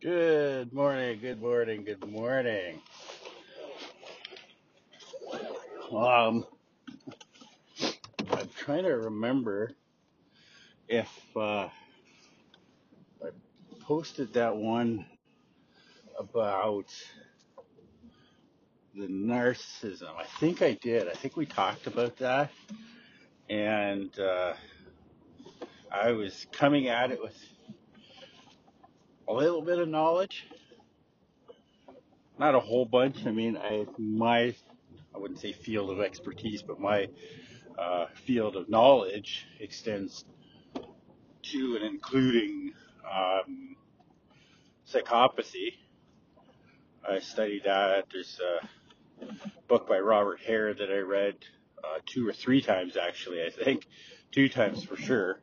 Good morning, good morning, good morning. Um, I'm trying to remember if uh, I posted that one about the narcissism. I think I did. I think we talked about that, and uh, I was coming at it with a little bit of knowledge, not a whole bunch. I mean, I my I wouldn't say field of expertise, but my uh, field of knowledge extends to and including um, psychopathy I studied that. There's a book by Robert Hare that I read uh, two or three times, actually, I think. Two times for sure.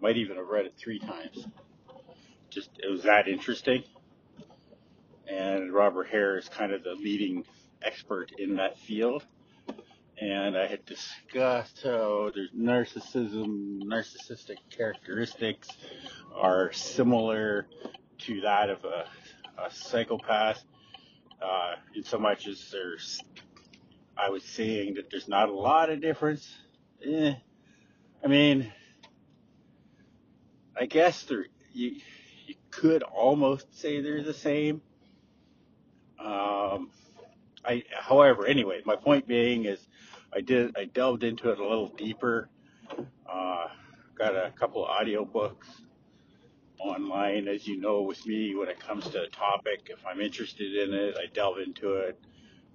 Might even have read it three times. Just, it was that interesting. And Robert Hare is kind of the leading expert in that field. And I had discussed how there's narcissism, narcissistic characteristics are similar to that of a, a psychopath, uh, in so much as there's I was saying that there's not a lot of difference. Eh, I mean, I guess there you could almost say they're the same. Um, I, however, anyway, my point being is, I did I delved into it a little deeper. Uh, got a couple of audio books online, as you know, with me when it comes to a topic. If I'm interested in it, I delve into it,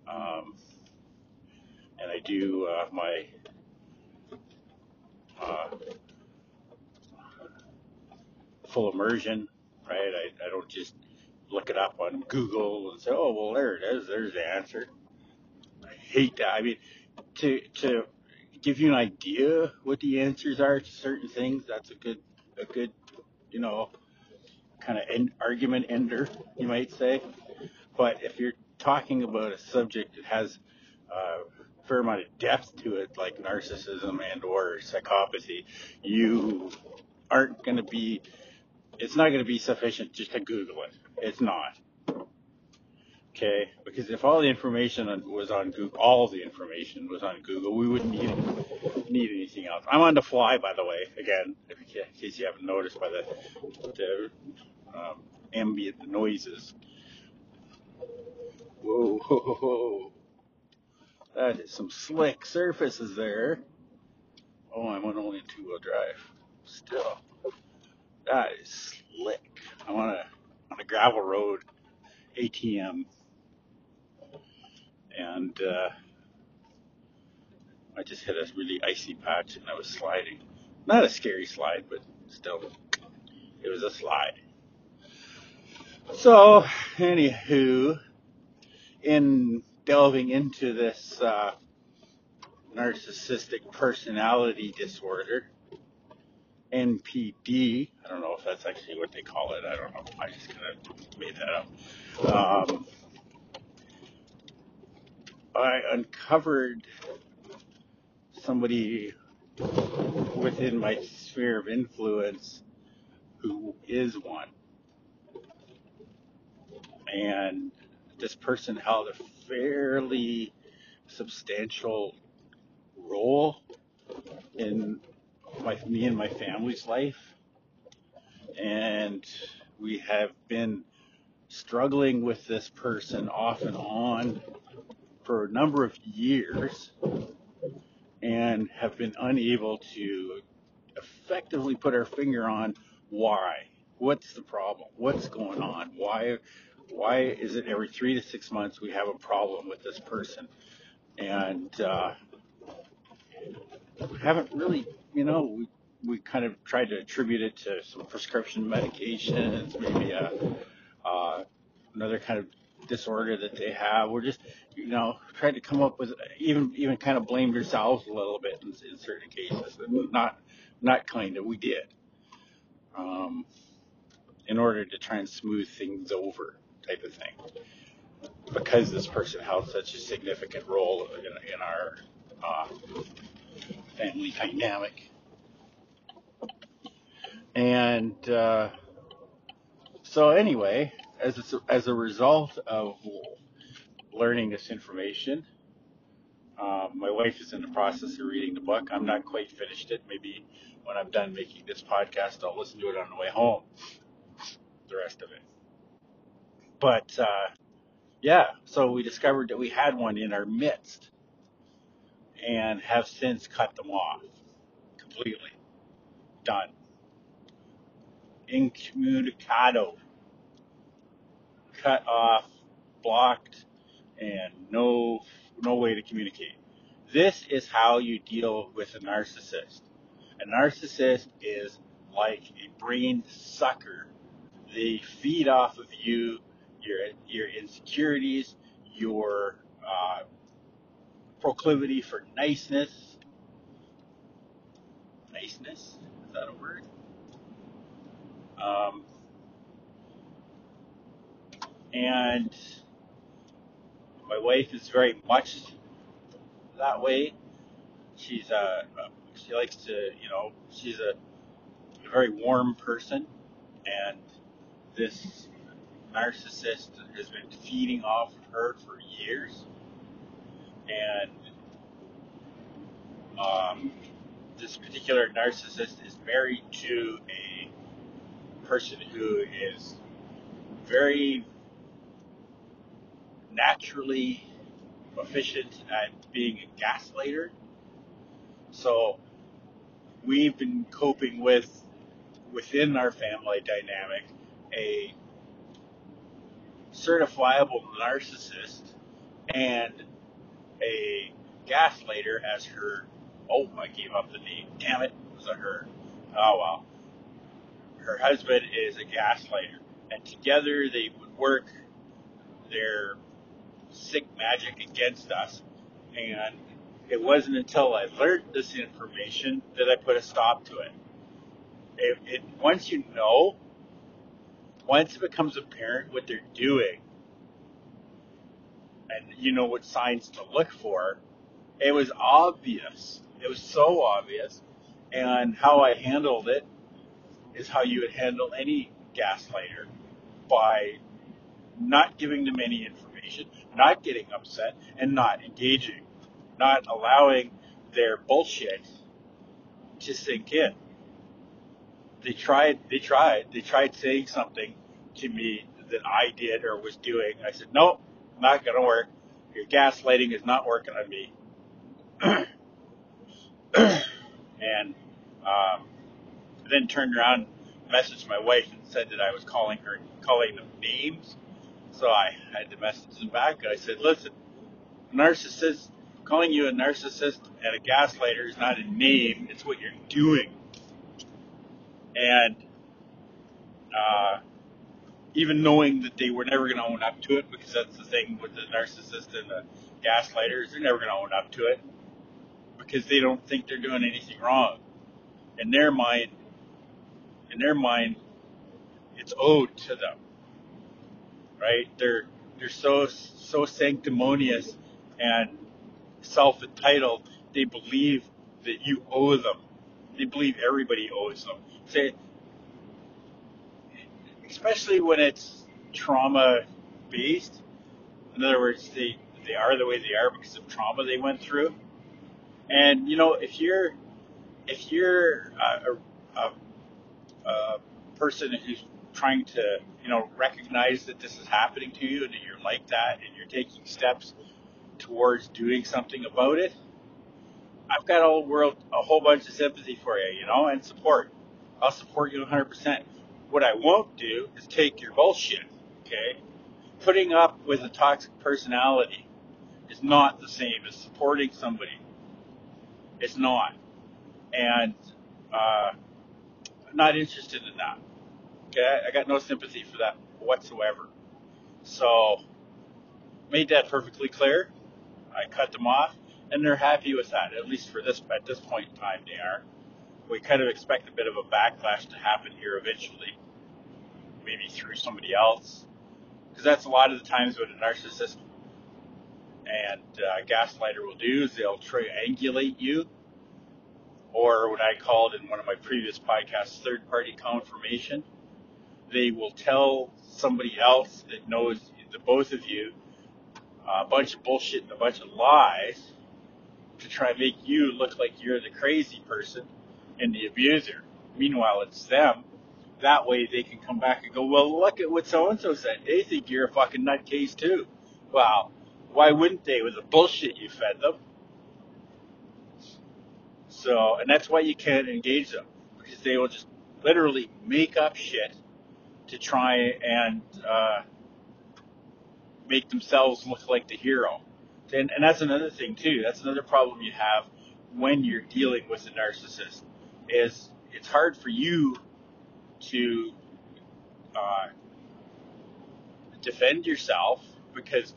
um, and I do uh, my uh, full immersion, right? I, I don't just look it up on Google and say, oh, well, there it is. There's the answer. I hate that. I mean, to, to give you an idea what the answers are to certain things, that's a good, a good, you know, kind of end, argument ender, you might say. But if you're talking about a subject that has uh, a fair amount of depth to it, like narcissism and or psychopathy, you aren't going to be it's not going to be sufficient just to Google it. It's not. Okay, because if all the information was on Google, all the information was on Google, we wouldn't need need anything else. I'm on the fly, by the way. Again, in case you haven't noticed by the the um, ambient noises. Whoa, whoa, whoa, that is some slick surfaces there. Oh, I'm on only two wheel drive. Still, that is slick. I'm on a on a gravel road ATM, and uh, I just hit a really icy patch, and I was sliding. Not a scary slide, but still, it was a slide. So, anywho, in delving into this uh, narcissistic personality disorder, NPD. I don't know if that's actually what they call it. I don't know. I just kind of made that up. Um, I uncovered somebody within my sphere of influence who is one. And this person held a fairly substantial role in my me and my family's life, and we have been struggling with this person off and on for a number of years, and have been unable to effectively put our finger on why. What's the problem? What's going on? Why? Why is it every three to six months we have a problem with this person? And uh, haven't really, you know, we, we kind of tried to attribute it to some prescription medications, maybe a, uh, another kind of disorder that they have. We're just, you know, trying to come up with even even kind of blame ourselves a little bit in, in certain cases. Not not kind of, we did, um, in order to try and smooth things over, type of thing. Because this person held such a significant role in, in our uh, family dynamic. And uh, so, anyway, as a, as a result of learning this information, um, my wife is in the process of reading the book. I'm not quite finished it. Maybe when I'm done making this podcast, I'll listen to it on the way home. The rest of it. But uh, yeah, so we discovered that we had one in our midst and have since cut them off completely. Done. Incommunicado. Cut off, blocked, and no no way to communicate. This is how you deal with a narcissist. A narcissist is like a brain sucker. They feed off of you, your your insecurities, your uh, proclivity for niceness. Niceness is that a word? Um, and my wife is very much that way. She's a, a she likes to, you know, she's a, a very warm person, and this narcissist has been feeding off of her for years, and um, this particular narcissist is married to a person who is very naturally efficient at being a gaslighter. So we've been coping with within our family dynamic a certifiable narcissist and a gaslighter as her oh I gave up the name damn it was it her oh well her husband is a gaslighter and together they would work their sick magic against us. And it wasn't until I learned this information that I put a stop to it. It, it once you know, once it becomes apparent what they're doing, and you know what signs to look for, it was obvious. It was so obvious. And how I handled it is how you would handle any gaslighter by not giving them any information, not getting upset, and not engaging, not allowing their bullshit to sink in. They tried, they tried, they tried saying something to me that I did or was doing. I said, nope, not gonna work. Your gaslighting is not working on me. and um, then turned around, messaged my wife, and said that I was calling her, calling them names so I had to message him back. I said, listen, narcissist, calling you a narcissist and a gaslighter is not a name, it's what you're doing. And uh, even knowing that they were never going to own up to it, because that's the thing with the narcissist and the gaslighters, they're never going to own up to it because they don't think they're doing anything wrong. In their mind, in their mind, it's owed to them right? They're they're so so sanctimonious and self entitled. They believe that you owe them. They believe everybody owes them. Say, especially when it's trauma based. In other words, they they are the way they are because of trauma they went through. And you know, if you're if you're uh, a, a, a person who's trying to, you know, recognize that this is happening to you and that you're like that and you're taking steps towards doing something about it, I've got all world, a whole bunch of sympathy for you, you know, and support. I'll support you 100%. What I won't do is take your bullshit, okay? Putting up with a toxic personality is not the same as supporting somebody. It's not. And, uh, I'm not interested in that. Okay, I got no sympathy for that whatsoever. So, made that perfectly clear. I cut them off, and they're happy with that. At least for this at this point in time, they are. We kind of expect a bit of a backlash to happen here eventually, maybe through somebody else, because that's a lot of the times what a narcissist and uh, gaslighter will do is they'll triangulate you, or what I called in one of my previous podcasts, third-party confirmation. They will tell somebody else that knows the both of you a bunch of bullshit and a bunch of lies to try and make you look like you're the crazy person and the abuser. Meanwhile, it's them. That way they can come back and go, well, look at what so and so said. They think you're a fucking nutcase too. Well, why wouldn't they with the bullshit you fed them? So, and that's why you can't engage them because they will just literally make up shit to try and uh, make themselves look like the hero. And, and that's another thing too. That's another problem you have when you're dealing with a narcissist is it's hard for you to uh, defend yourself because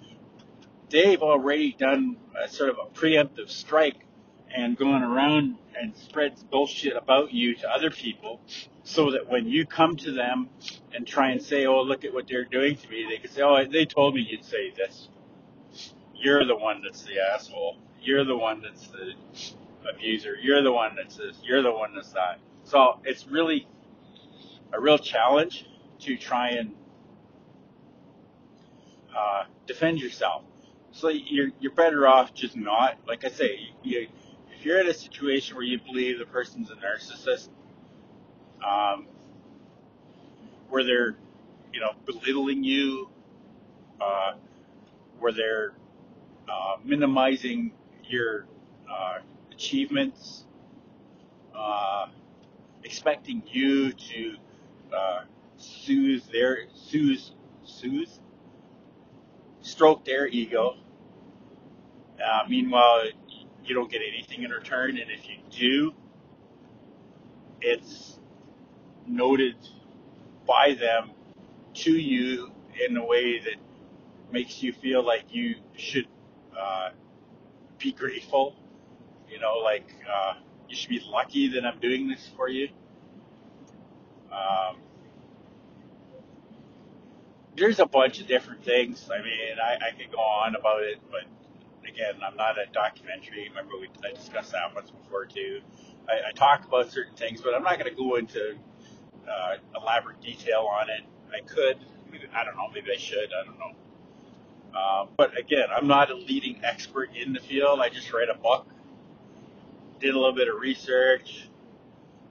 they've already done a sort of a preemptive strike and gone around and spreads bullshit about you to other people so that when you come to them and try and say, oh, look at what they're doing to me, they can say, oh, they told me you'd say this. You're the one that's the asshole. You're the one that's the abuser. You're the one that's this. You're the one that's that. So it's really a real challenge to try and uh, defend yourself. So you're you're better off just not. Like I say, you, if you're in a situation where you believe the person's a narcissist, um, where they're you know belittling you, uh, where they're uh, minimizing your uh, achievements, uh, expecting you to uh, soothe their soothe soothe stroke their ego. Uh, meanwhile, you don't get anything in return, and if you do, it's noted by them to you in a way that makes you feel like you should uh, be grateful. You know, like uh, you should be lucky that I'm doing this for you. Um, there's a bunch of different things. I mean, I, I could go on about it, but again, I'm not a documentary. Remember, we I discussed that once before too. I, I talk about certain things, but I'm not going to go into uh, elaborate detail on it. I could. maybe, I don't know. Maybe I should. I don't know. Uh, but again, I'm not a leading expert in the field. I just read a book, did a little bit of research,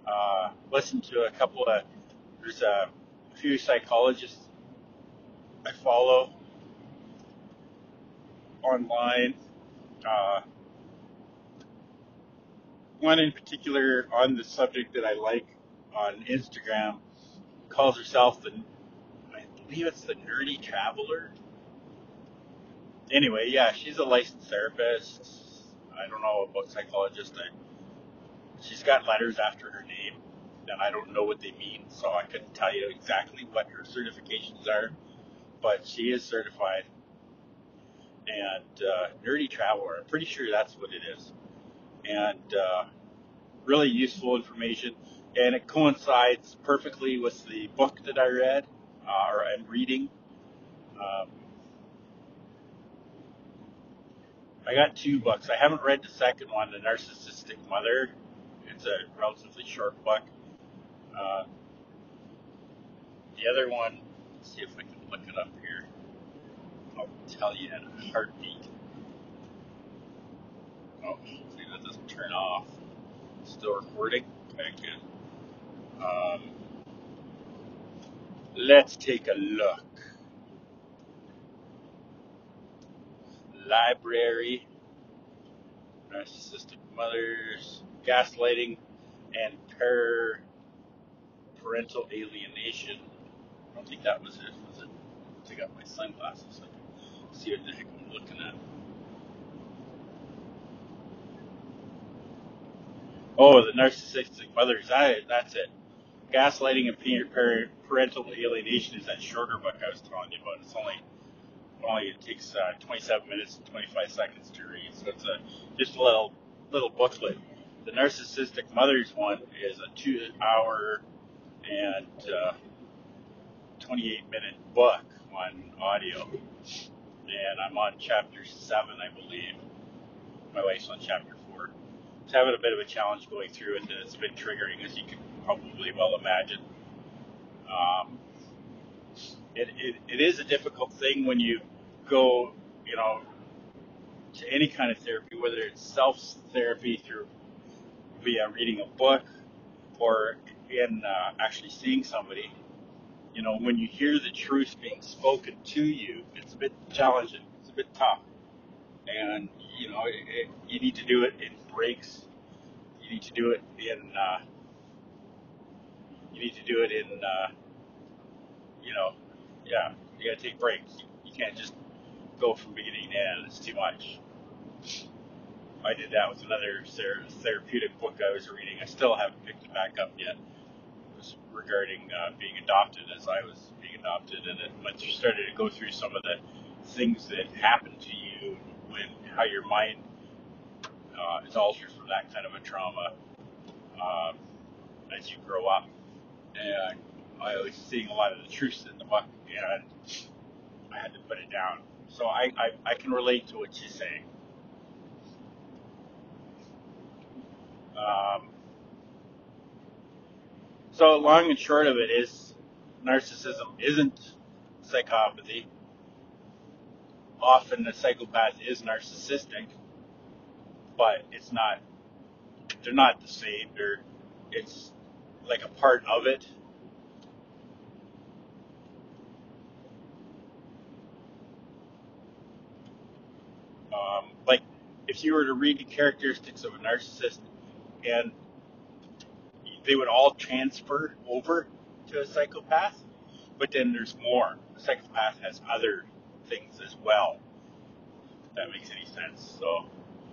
uh, listened to a couple of. There's a few psychologists I follow online. Uh, one in particular on the subject that I like on Instagram calls herself the, I believe it's the Nerdy Traveler. Anyway, yeah, she's a licensed therapist. I don't know about psychologist. I, she's got letters after her name, and I don't know what they mean, so I couldn't tell you exactly what her certifications are. But she is certified. And uh, Nerdy Traveler, I'm pretty sure that's what it is. And uh, really useful information and it coincides perfectly with the book that I read uh, or I'm reading. Um, I got two books. I haven't read the second one, The Narcissistic Mother. It's a relatively short book. Uh, the other one, let's see if I can look it up here. I'll tell you in a heartbeat. Oh, see that doesn't turn off. Still recording. Okay, good. Um, let's take a look. Library, narcissistic mothers, gaslighting, and per parental alienation. I don't think that was it. Was it? Take out my sunglasses so I can see what the heck I'm looking at. Oh, the narcissistic mothers. I, that's it. Gaslighting and Parental Alienation is that shorter book I was telling you about. It's only only it takes uh, 27 minutes and 25 seconds to read. So it's a just a little little booklet. The Narcissistic Mothers one is a two hour and uh, 28 minute book on audio, and I'm on chapter seven, I believe. My wife's on chapter four. It's having a bit of a challenge going through it, it's been triggering, as you can probably well imagine. Um, it, it, it is a difficult thing when you go, you know, to any kind of therapy, whether it's self therapy through via reading a book or in uh, actually seeing somebody. You know, when you hear the truth being spoken to you, it's a bit challenging. It's a bit tough, and you know, it, it, you need to do it in breaks. You need to do it in. Uh, you need to do it in. Uh, you know, yeah, you got to take breaks. You can't just go from beginning to end. It's too much. I did that with another therapeutic book I was reading. I still haven't picked it back up yet. It was regarding uh, being adopted as I was being adopted, and it once you started to go through some of the things that happen to you when how your mind uh, is altered from that kind of a trauma um, as you grow up. And I was seeing a lot of the truths in the book, and I had to put it down. So I, I, I can relate to what she's saying. Um, so long and short of it is, narcissism isn't psychopathy. Often the psychopath is narcissistic, but it's not. They're not the same. They're it's like a part of it. Um, like if you were to read the characteristics of a narcissist and they would all transfer over to a psychopath, but then there's more. A psychopath has other things as well. If that makes any sense. So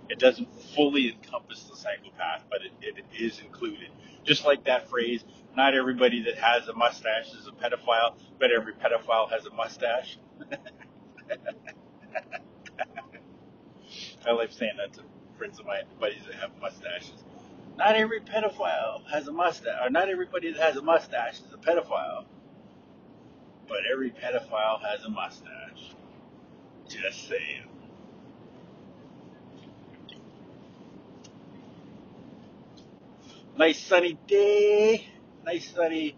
it doesn't fully encompass the psychopath, but it, it is included. Just like that phrase, not everybody that has a mustache is a pedophile, but every pedophile has a mustache. I like saying that to friends of mine, buddies that have mustaches. Not every pedophile has a mustache, or not everybody that has a mustache is a pedophile. But every pedophile has a mustache. Just saying. Nice sunny day. Nice sunny,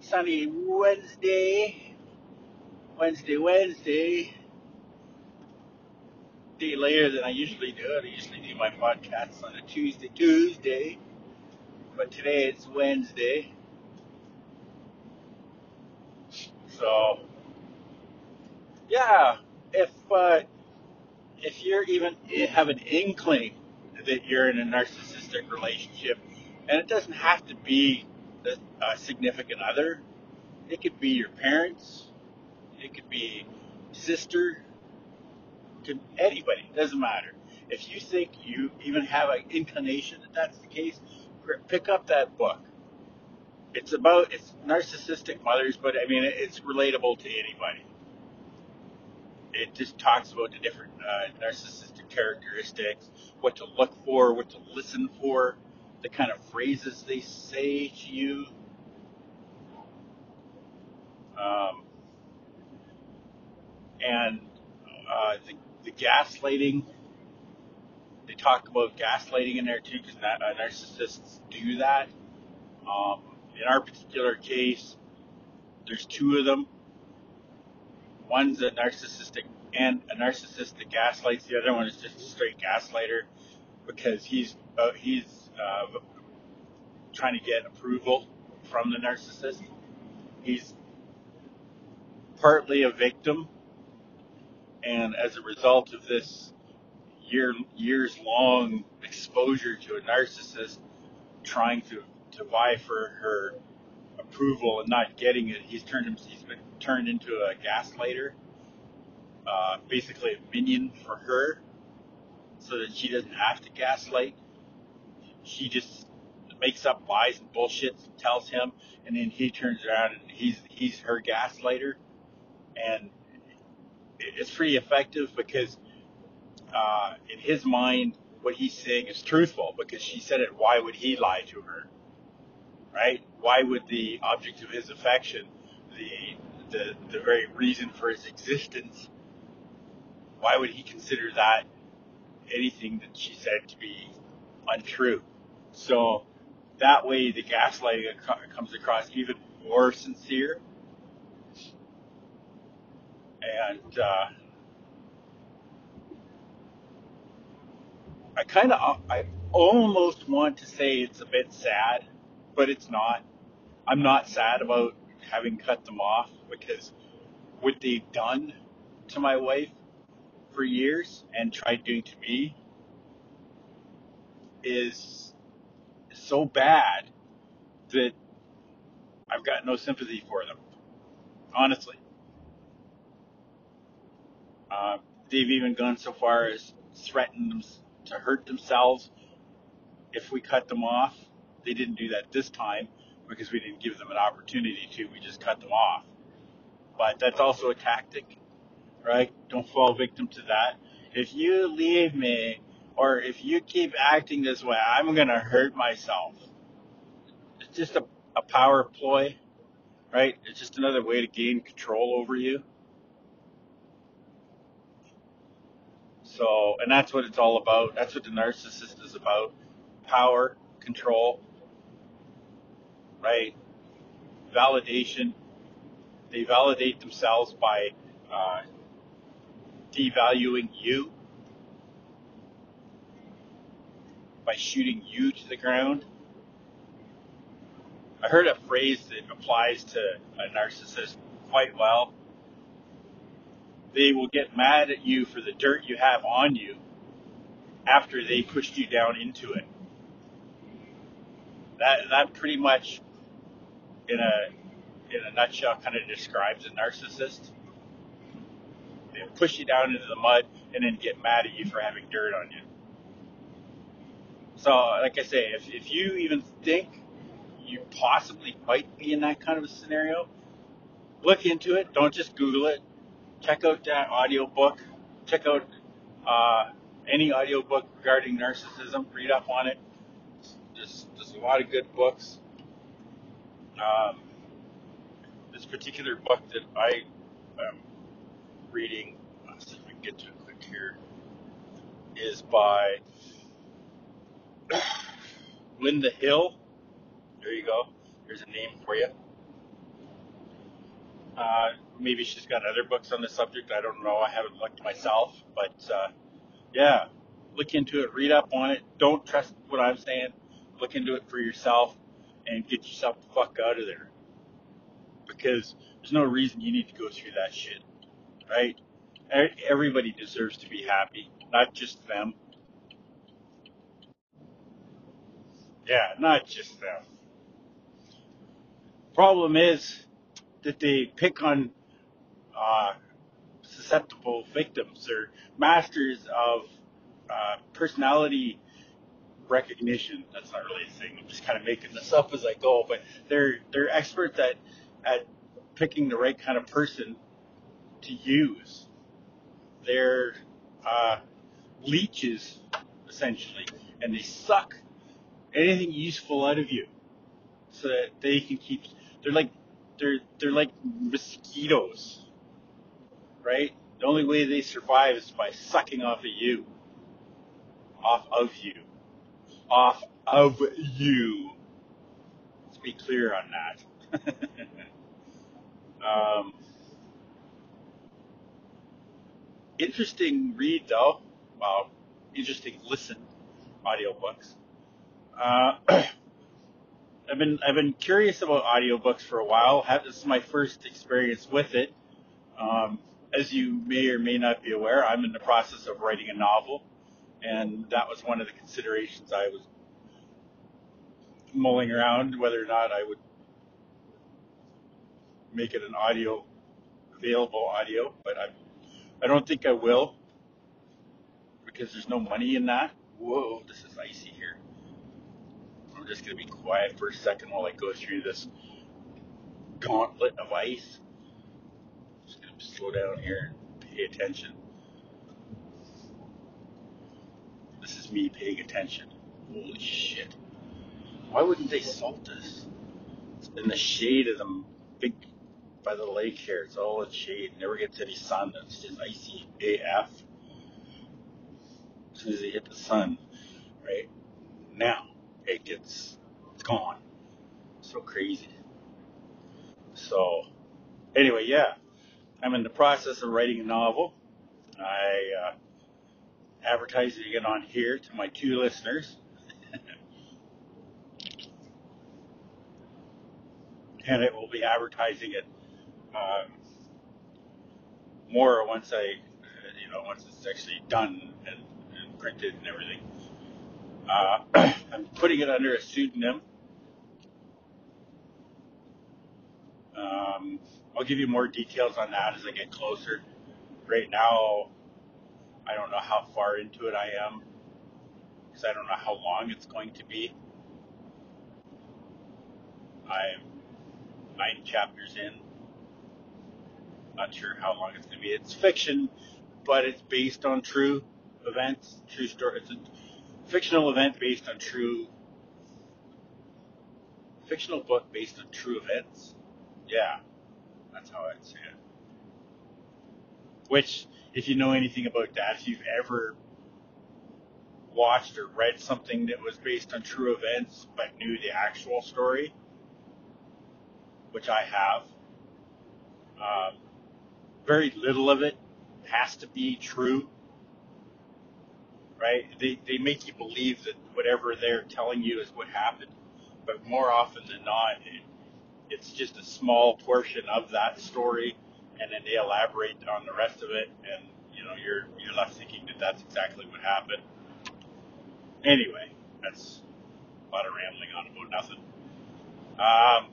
sunny Wednesday. Wednesday, Wednesday. Day later than I usually do. I usually do my podcasts on a Tuesday, Tuesday. But today it's Wednesday. So, yeah, if uh, if you're even have an inkling that you're in a narcissistic relationship, and it doesn't have to be a significant other, it could be your parents, it could be sister, to anybody, It doesn't matter. If you think you even have an inclination that that's the case, pick up that book. It's about it's narcissistic mothers, but I mean it's relatable to anybody. It just talks about the different uh, narcissistic characteristics, what to look for, what to listen for, the kind of phrases they say to you. Um, and uh, the, the gaslighting they talk about gaslighting in there too, because uh, narcissists do that. Um, in our particular case, there's two of them. One's a narcissistic and a narcissistic gaslights. The other one is just a straight gaslighter because he's uh, he's uh, trying to get approval from the narcissist. He's partly a victim, and as a result of this year years long exposure to a narcissist trying to to vie for her approval and not getting it, he's turned him, he's been turned into a gaslighter, uh, basically a minion for her, so that she doesn't have to gaslight. She just makes up lies and bullshit, and tells him, and then he turns around and he's he's her gaslighter, and it's pretty effective because uh, in his mind, what he's saying is truthful because she said it. Why would he lie to her? Right? Why would the object of his affection, the the the very reason for his existence, why would he consider that anything that she said to be untrue? So that way, the gaslighting comes across even more sincere. And uh, I kind of, I almost want to say it's a bit sad, but it's not. I'm not sad about having cut them off because what they've done to my wife for years and tried doing to me is so bad that I've got no sympathy for them. Honestly, uh, they've even gone so far as threatened them to hurt themselves if we cut them off. They didn't do that this time because we didn't give them an opportunity to. We just cut them off. But that's also a tactic, right? Don't fall victim to that. If you leave me or if you keep acting this way, I'm going to hurt myself. It's just a, a power ploy, right? It's just another way to gain control over you. So, and that's what it's all about. That's what the narcissist is about power, control, right? Validation. They validate themselves by uh, devaluing you, by shooting you to the ground. I heard a phrase that applies to a narcissist quite well. They will get mad at you for the dirt you have on you after they pushed you down into it. That that pretty much in a in a nutshell kind of describes a narcissist. They push you down into the mud and then get mad at you for having dirt on you. So, like I say, if, if you even think you possibly might be in that kind of a scenario, look into it. Don't just Google it. Check out that audio book. Check out uh, any audio book regarding narcissism. Read up on it. There's, there's a lot of good books. Um, this particular book that I am reading, let's see if we can get to it quick here, is by Linda Hill. There you go. Here's a name for you. Uh, maybe she's got other books on the subject. I don't know. I haven't looked myself, but uh, yeah, look into it. Read up on it. Don't trust what I'm saying. Look into it for yourself and get yourself the fuck out of there. Because there's no reason you need to go through that shit, right? Everybody deserves to be happy, not just them. Yeah, not just them. Problem is that they pick on uh, susceptible victims. They're masters of uh, personality recognition. That's not really a thing. I'm just kind of making this up as I go. But they're they're experts at at picking the right kind of person to use. They're uh, leeches essentially, and they suck anything useful out of you, so that they can keep. They're like they're they're like mosquitoes, right? The only way they survive is by sucking off of you, off of you off of you. Let's be clear on that. um, interesting read though. Well, interesting listen. Audiobooks. Uh, I've been I've been curious about audiobooks for a while. This is my first experience with it. Um, as you may or may not be aware, I'm in the process of writing a novel and that was one of the considerations I was mulling around whether or not I would make it an audio available audio, but I I don't think I will because there's no money in that. Whoa, this is icy here. Just gonna be quiet for a second while I go through this gauntlet of ice. Just gonna slow down here and pay attention. This is me paying attention. Holy shit. Why wouldn't they salt this? It's in the shade of the big, by the lake here. It's all in shade. Never gets any sun. It's just icy AF. As soon as they hit the sun, right? Now, it gets, it's gone. So crazy. So, anyway, yeah. I'm in the process of writing a novel. I uh, advertising it on here to my two listeners. and it will be advertising it um, more once I, you know, once it's actually done and, and printed and everything. Uh, I'm putting it under a pseudonym. Um, I'll give you more details on that as I get closer. Right now, I don't know how far into it I am because I don't know how long it's going to be. I'm nine chapters in. Not sure how long it's going to be. It's fiction, but it's based on true events, true a fictional event based on true, fictional book based on true events. Yeah, that's how I'd say it. Which, if you know anything about that, if you've ever watched or read something that was based on true events but knew the actual story, which I have, um, very little of it has to be true, right? They, they make you believe that whatever they're telling you is what happened, but more often than not, it, it's just a small portion of that story, and then they elaborate on the rest of it, and you know you're you're left thinking that that's exactly what happened. Anyway, that's a lot of rambling on about nothing. Um,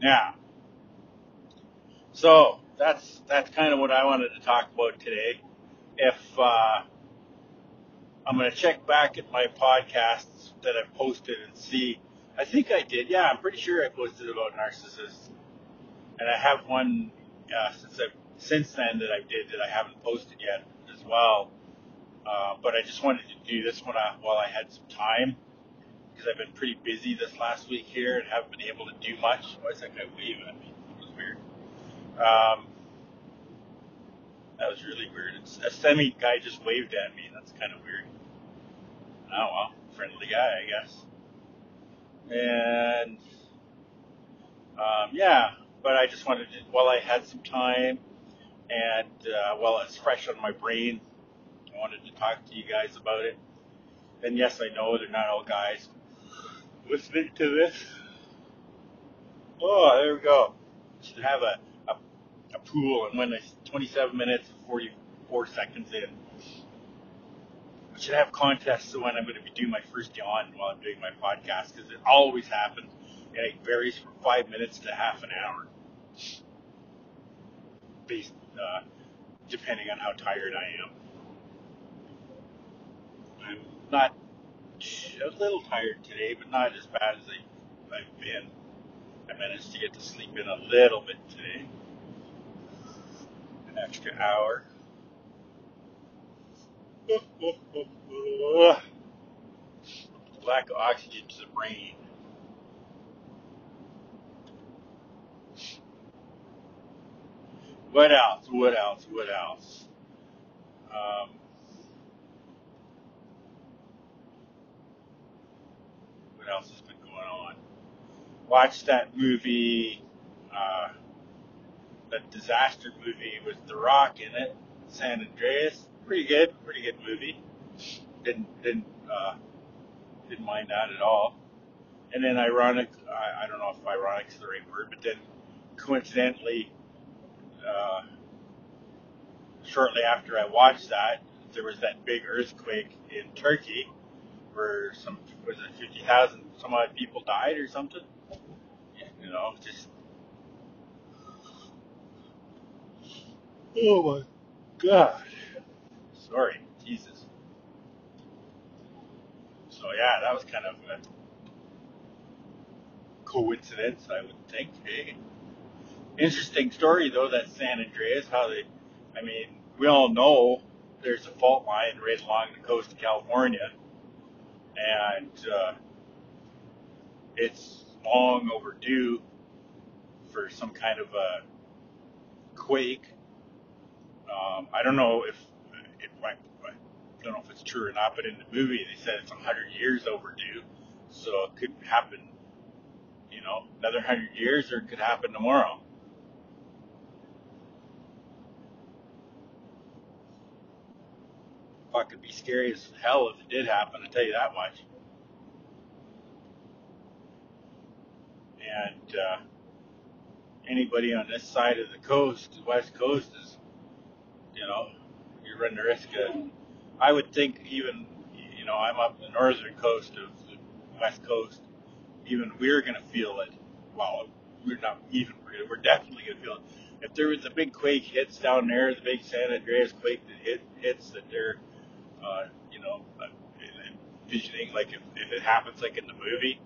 yeah. So that's that's kind of what I wanted to talk about today. If uh, I'm going to check back at my podcasts that I've posted and see, I think I did. Yeah, I'm pretty sure I posted about narcissists, and I have one uh, since I since then that I did that I haven't posted yet as well. Uh, but I just wanted to do this one uh, while I had some time because I've been pretty busy this last week here and haven't been able to do much. Why is that guy waving at me? It was weird. Um, that was really weird. It's, a semi guy just waved at me. That's kind of weird. Oh well, friendly guy, I guess. And um, yeah, but I just wanted to, while I had some time and uh, while it's fresh on my brain, I wanted to talk to you guys about it. And yes, I know they're not all guys listening to this. Oh, there we go. Should have a, a, a pool, and when it's 27 minutes and 44 seconds in, I should have contests when I'm going to be doing my first yawn while I'm doing my podcast because it always happens, and it varies from five minutes to half an hour, based uh, depending on how tired I am. I'm not a little tired today, but not as bad as I, I've been. I managed to get to sleep in a little bit today. An extra hour. Lack of oxygen to the brain. What else? What else? What else? Um, what else has been going on? Watched that movie, uh, that disaster movie with The Rock in it, San Andreas. Pretty good, pretty good movie. Didn't didn't uh, didn't mind that at all. And then ironic, I, I don't know if ironic is the right word, but then coincidentally, uh, shortly after I watched that, there was that big earthquake in Turkey where some was it fifty thousand some odd people died or something. You know, just oh my god. Sorry, Jesus. So yeah, that was kind of a coincidence, I would think. Hey, interesting story though. That San Andreas, how they, I mean, we all know there's a fault line right along the coast of California and uh, it's long overdue for some kind of a quake. Um, I don't know if it, I don't know if it's true or not, but in the movie they said it's 100 years overdue, so it could happen, you know, another 100 years, or it could happen tomorrow. Fuck, it'd be scary as hell if it did happen. I tell you that much. And uh, anybody on this side of the coast, the west coast, is you know you run the risk of. I would think even you know I'm up the northern coast of the west coast. Even we're gonna feel it. Well, we're not even. We're definitely gonna feel it. If there was a big quake hits down there, the big San Andreas quake that hit hits that they're uh, you know, uh, envisioning like if, if it happens like in the movie,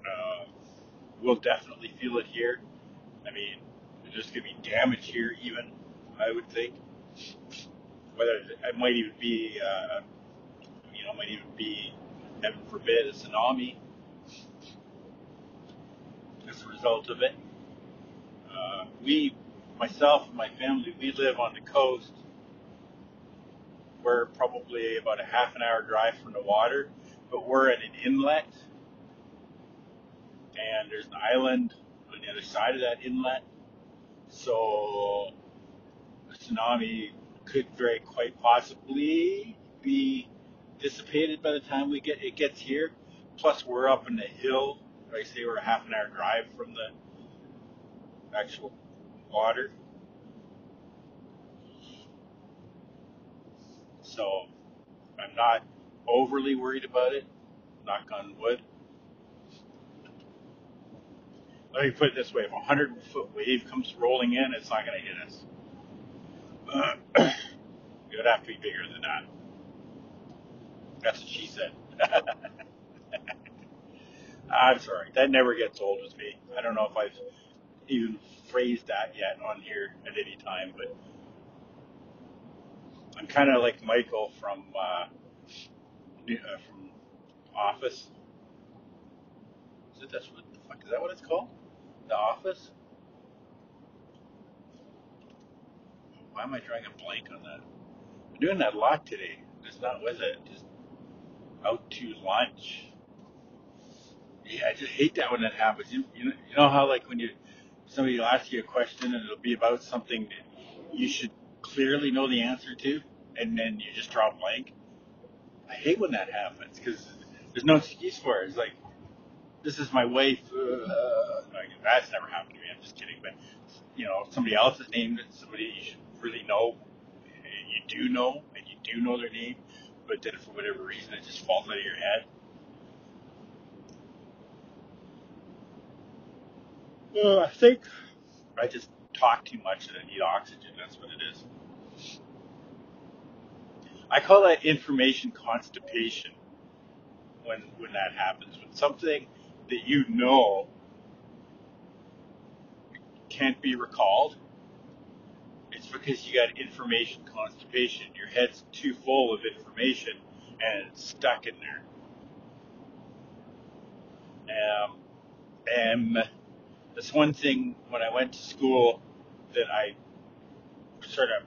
uh, we'll definitely feel it here. I mean, there's just going to be damage here, even I would think. Whether it might even be, uh, you know, might even be, heaven forbid, a tsunami as a result of it. Uh, we, myself and my family, we live on the coast we're probably about a half an hour drive from the water, but we're at an inlet, and there's an island on the other side of that inlet. So tsunami could very quite possibly be dissipated by the time we get it gets here. Plus, we're up in the hill. I say we're a half an hour drive from the actual water. So I'm not overly worried about it. Knock on wood. Let me put it this way: if a hundred foot wave comes rolling in, it's not going to hit us. It would have to be bigger than that. That's what she said. I'm sorry, that never gets old with me. I don't know if I've even phrased that yet on here at any time, but I'm kind of like Michael from uh, uh, from Office. Is it that's what the fuck is that what it's called? The Office. Why am I drawing a blank on that? I'm doing that a lot today. Just not with it. Just out to lunch. Yeah, I just hate that when that happens. You, you, know, you know how like when you somebody will ask you a question and it'll be about something that you should clearly know the answer to, and then you just draw a blank. I hate when that happens because there's no excuse for it. It's like, this is my wife. Uh, that's never happened to me. I'm just kidding. But you know, somebody else's name that somebody you should really know, and you do know, and you do know their name, but then for whatever reason it just falls out of your head. Uh, I think I just talk too much and I need oxygen. That's what it is. I call that information constipation when when that happens. When something that you know can't be recalled, it's because you got information constipation. Your head's too full of information and it's stuck in there. Um, and that's one thing when I went to school that I sort of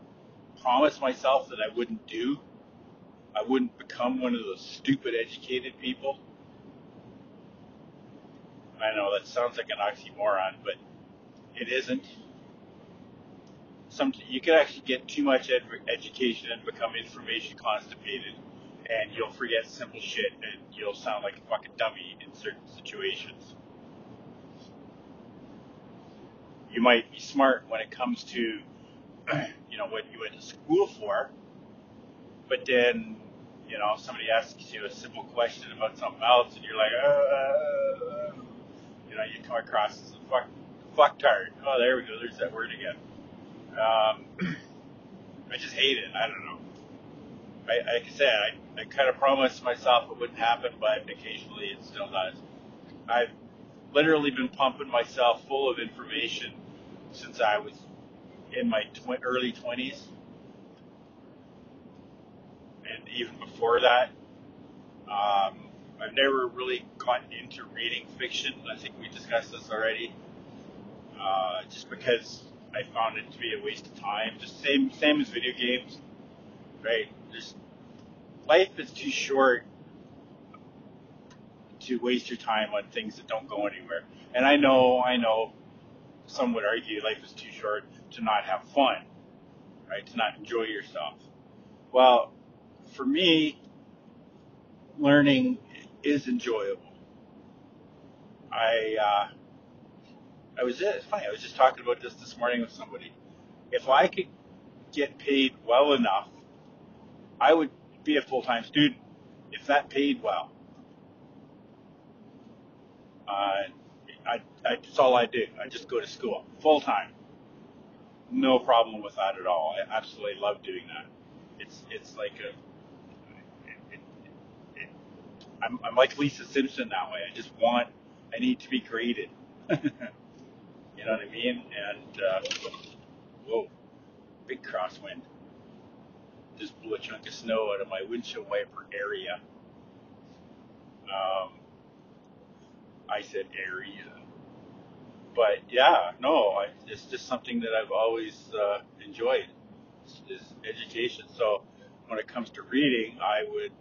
promised myself that I wouldn't do I wouldn't become one of those stupid educated people. I know that sounds like an oxymoron, but it isn't. Some you can actually get too much ed- education and become information constipated, and you'll forget simple shit, and you'll sound like a fucking dummy in certain situations. You might be smart when it comes to, you know, what you went to school for, but then you know, somebody asks you a simple question about something else, and you're like, uh, you know, you come across as a fuck, fucktard. Oh, there we go. There's that word again. Um, I just hate it. I don't know. I, like I said, I, I kind of promised myself it wouldn't happen, but occasionally it still does. I've literally been pumping myself full of information since I was in my tw- early 20s and even before that. Um, I've never really gotten into reading fiction. I think we discussed this already. Uh, just because I found it to be a waste of time. Just same same as video games, right? Just life is too short to waste your time on things that don't go anywhere. And I know, I know, some would argue life is too short to not have fun, right? To not enjoy yourself. Well, for me, learning is enjoyable. I uh, I was it's funny. I was just talking about this this morning with somebody. If I could get paid well enough, I would be a full time student. If that paid well, uh, I, I that's all I do. I just go to school full time. No problem with that at all. I absolutely love doing that. It's it's like a I'm, I'm like Lisa Simpson that way. I just want I need to be graded. you know what I mean? And uh, whoa, big crosswind just blew a chunk of snow out of my windshield wiper area. Um, I said area, but yeah, no, I, it's just something that I've always uh, enjoyed is, is education. So when it comes to reading, I would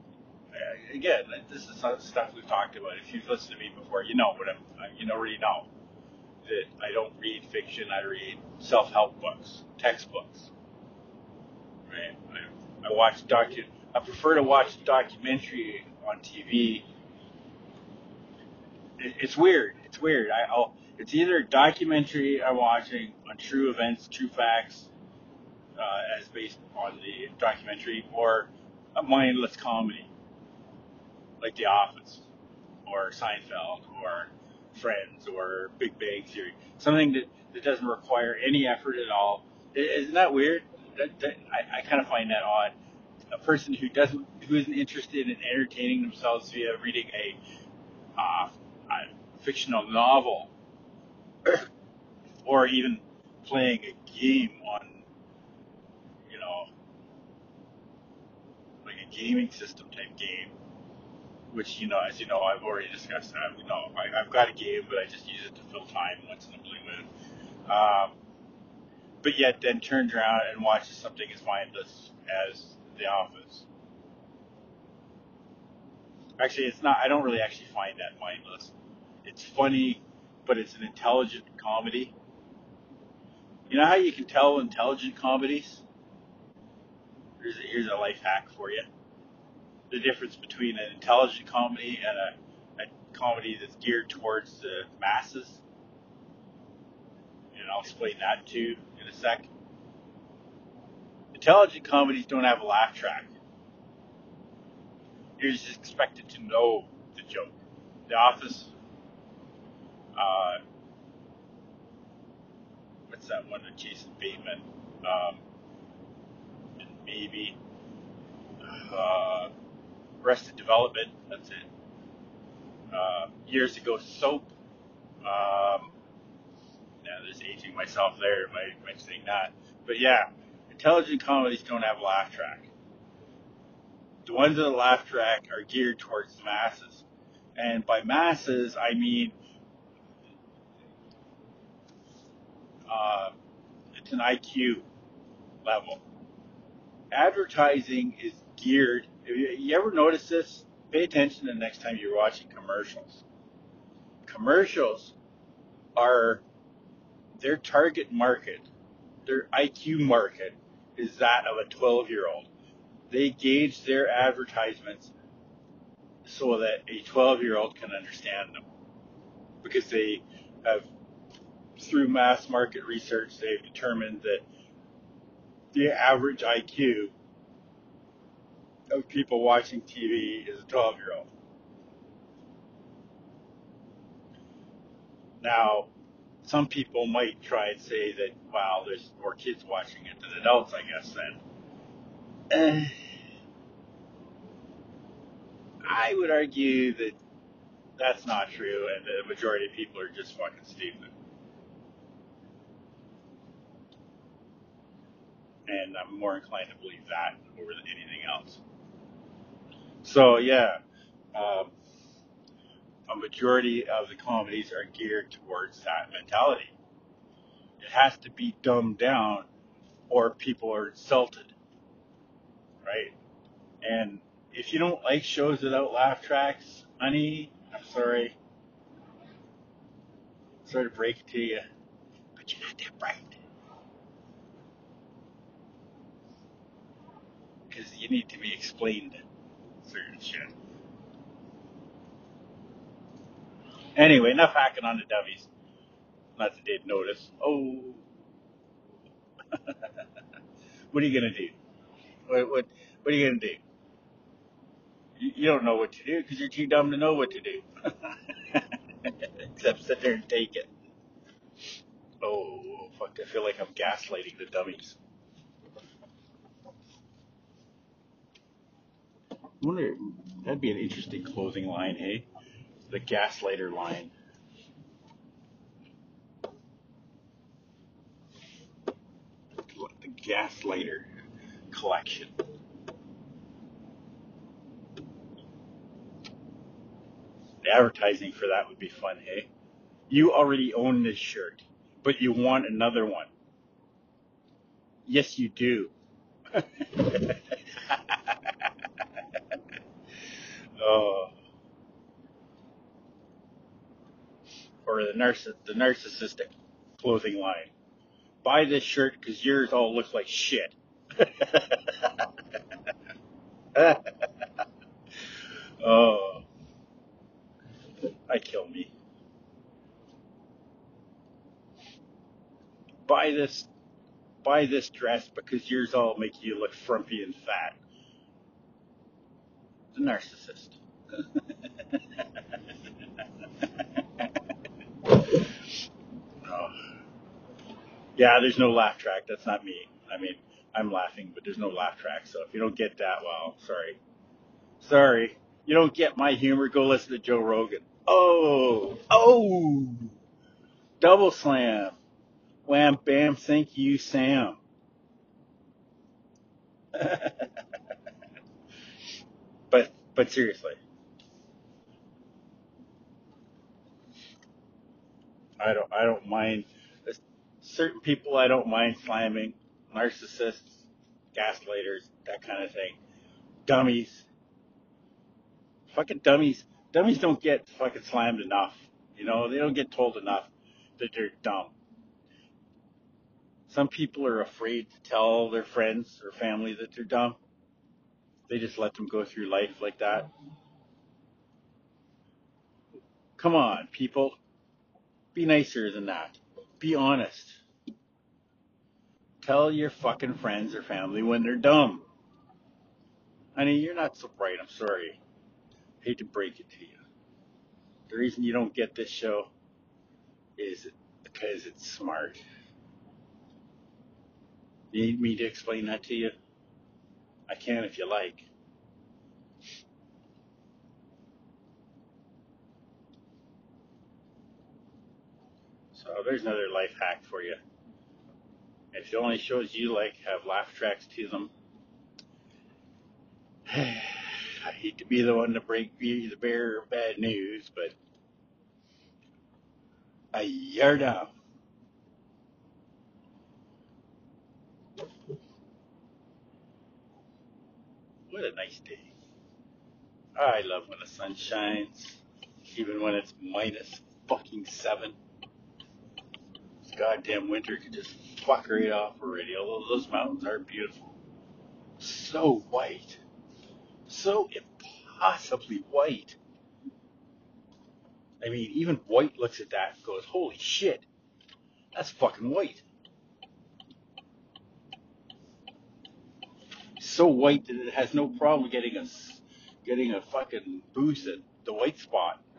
again, this is stuff we've talked about. If you've listened to me before, you know what I'm, you already know that I don't read fiction. I read self-help books, textbooks. Right? I, I watch docu. I prefer to watch documentary on TV. It, it's weird. It's weird. I, I'll. It's either documentary I'm watching on true events, true facts, uh, as based on the documentary, or a mindless comedy like The Office, or Seinfeld, or Friends, or Big Bang Theory. Something that, that doesn't require any effort at all. Isn't that weird? That, that, I, I kind of find that odd. A person who doesn't, who isn't interested in entertaining themselves via reading a, uh, a fictional novel, or even playing a game on, you know, like a gaming system type game, which you know, as you know, I've already discussed. I you know I, I've got a game, but I just use it to fill time once in a blue moon. Um, but yet then turns around and watches something as mindless as The Office. Actually, it's not. I don't really actually find that mindless. It's funny, but it's an intelligent comedy. You know how you can tell intelligent comedies? Here's a, here's a life hack for you. The difference between an intelligent comedy and a, a comedy that's geared towards the masses. And I'll explain that too in a sec. Intelligent comedies don't have a laugh track. You're just expected to know the joke. The Office. Uh, what's that one Jason Bateman? Um, and maybe uh, Arrested Development. That's it. Uh, years ago, Soap. Um, yeah, there's aging myself there by, by saying that. But yeah, intelligent comedies don't have a laugh track. The ones a laugh track are geared towards the masses. And by masses, I mean uh, it's an IQ level. Advertising is geared. If you ever notice this, pay attention the next time you're watching commercials. Commercials are their target market, their IQ market, is that of a 12 year old. They gauge their advertisements so that a 12 year old can understand them. Because they have, through mass market research, they've determined that the average IQ of people watching TV is a 12 year old. Now, some people might try and say that, wow, there's more kids watching it than adults, I guess, then. Uh, I would argue that that's not true, and the majority of people are just fucking stupid. And I'm more inclined to believe that over anything else. So, yeah. Um, a majority of the comedies are geared towards that mentality. It has to be dumbed down or people are insulted. Right? And if you don't like shows without laugh tracks, honey, I'm sorry. Sorry to break it to you, but you're not that bright. because you need to be explained certain shit. Anyway, enough hacking on the dummies. Not that they'd notice. Oh, what are you gonna do? What what what are you gonna do? You, you don't know what to do because you're too dumb to know what to do. Except sit there and take it. Oh fuck! I feel like I'm gaslighting the dummies. Wonder that'd be an interesting closing line, hey? The gaslighter line. The gaslighter collection. The advertising for that would be fun, hey? You already own this shirt, but you want another one. Yes, you do. oh. Or the narciss the narcissistic clothing line. Buy this shirt because yours all look like shit. oh, I kill me. Buy this, buy this dress because yours all make you look frumpy and fat. The narcissist. oh. Yeah, there's no laugh track. That's not me. I mean, I'm laughing, but there's no laugh track. So if you don't get that, well, sorry. Sorry. You don't get my humor, go listen to Joe Rogan. Oh, oh, double slam. Wham, bam, thank you, Sam. but, seriously, I don't, I don't mind. Certain people I don't mind slamming. Narcissists, gaslighters, that kind of thing. Dummies. Fucking dummies. Dummies don't get fucking slammed enough. You know, they don't get told enough that they're dumb. Some people are afraid to tell their friends or family that they're dumb. They just let them go through life like that. Come on, people. Be nicer than that. Be honest. Tell your fucking friends or family when they're dumb. Honey, you're not so bright. I'm sorry. I hate to break it to you. The reason you don't get this show is because it's smart. You need me to explain that to you? I can if you like. So there's another life hack for you. If the only shows you like have laugh tracks to them, I hate to be the one to break you the bearer of bad news, but a year down. What a nice day. I love when the sun shines, even when it's minus fucking seven. This goddamn winter could just fuck right off already, although those mountains are beautiful. So white. So impossibly white. I mean, even white looks at that and goes, holy shit, that's fucking white. So white that it has no problem getting a, getting a fucking boost at the white spot.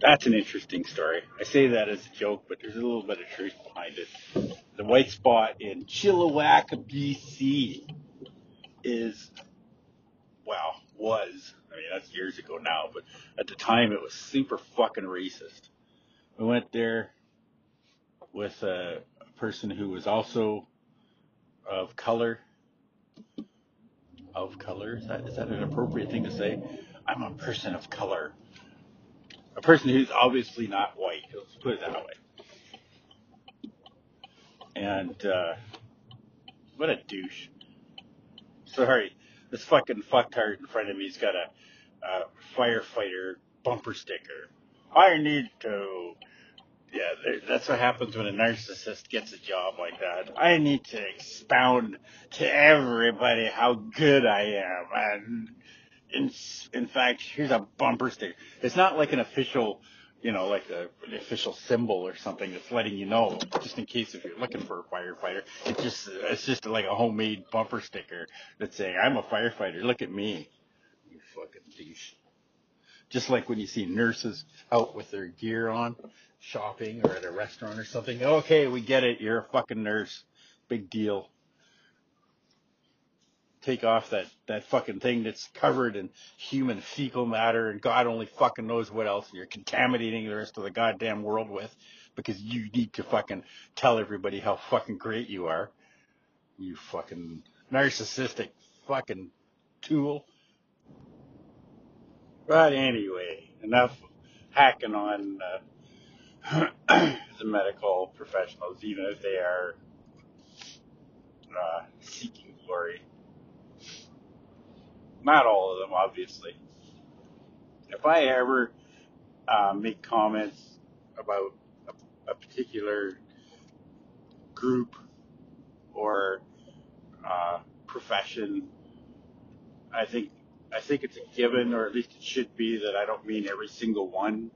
That's an interesting story. I say that as a joke, but there's a little bit of truth behind it. The white spot in Chilliwack, BC is, well, was, I mean, that's years ago now, but at the time it was super fucking racist. We went there with a person who was also of color. Of color? Is that, is that an appropriate thing to say? I'm a person of color. A person who's obviously not white. Let's put it that way. And, uh, what a douche. Sorry, this fucking fucktard in front of me's got a, a firefighter bumper sticker. I need to. Yeah, that's what happens when a narcissist gets a job like that. I need to expound to everybody how good I am. And in, in fact, here's a bumper sticker. It's not like an official, you know, like a, an official symbol or something that's letting you know, just in case if you're looking for a firefighter. It's just, it's just like a homemade bumper sticker that's saying, I'm a firefighter. Look at me. You fucking douche. Just like when you see nurses out with their gear on, shopping or at a restaurant or something. Okay, we get it. You're a fucking nurse. Big deal. Take off that, that fucking thing that's covered in human fecal matter and God only fucking knows what else you're contaminating the rest of the goddamn world with because you need to fucking tell everybody how fucking great you are. You fucking narcissistic fucking tool. But anyway, enough hacking on uh, the medical professionals, even if they are uh, seeking glory. Not all of them, obviously. If I ever uh, make comments about a, a particular group or uh, profession, I think I think it's a given, or at least it should be, that I don't mean every single one.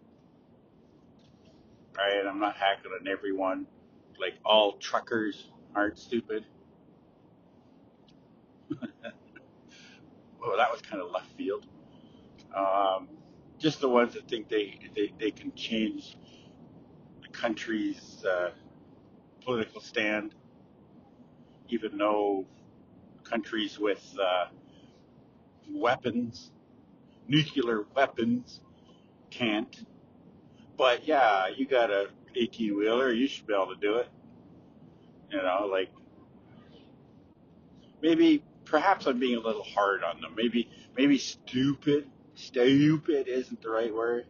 Right? I'm not hacking on everyone. Like all truckers aren't stupid. well, that was kind of left field. Um, just the ones that think they, they, they can change the country's uh, political stand, even though countries with uh, weapons, nuclear weapons, can't. But yeah, you got a 18 wheeler, you should be able to do it. You know, like maybe perhaps I'm being a little hard on them. Maybe maybe stupid, stupid isn't the right word.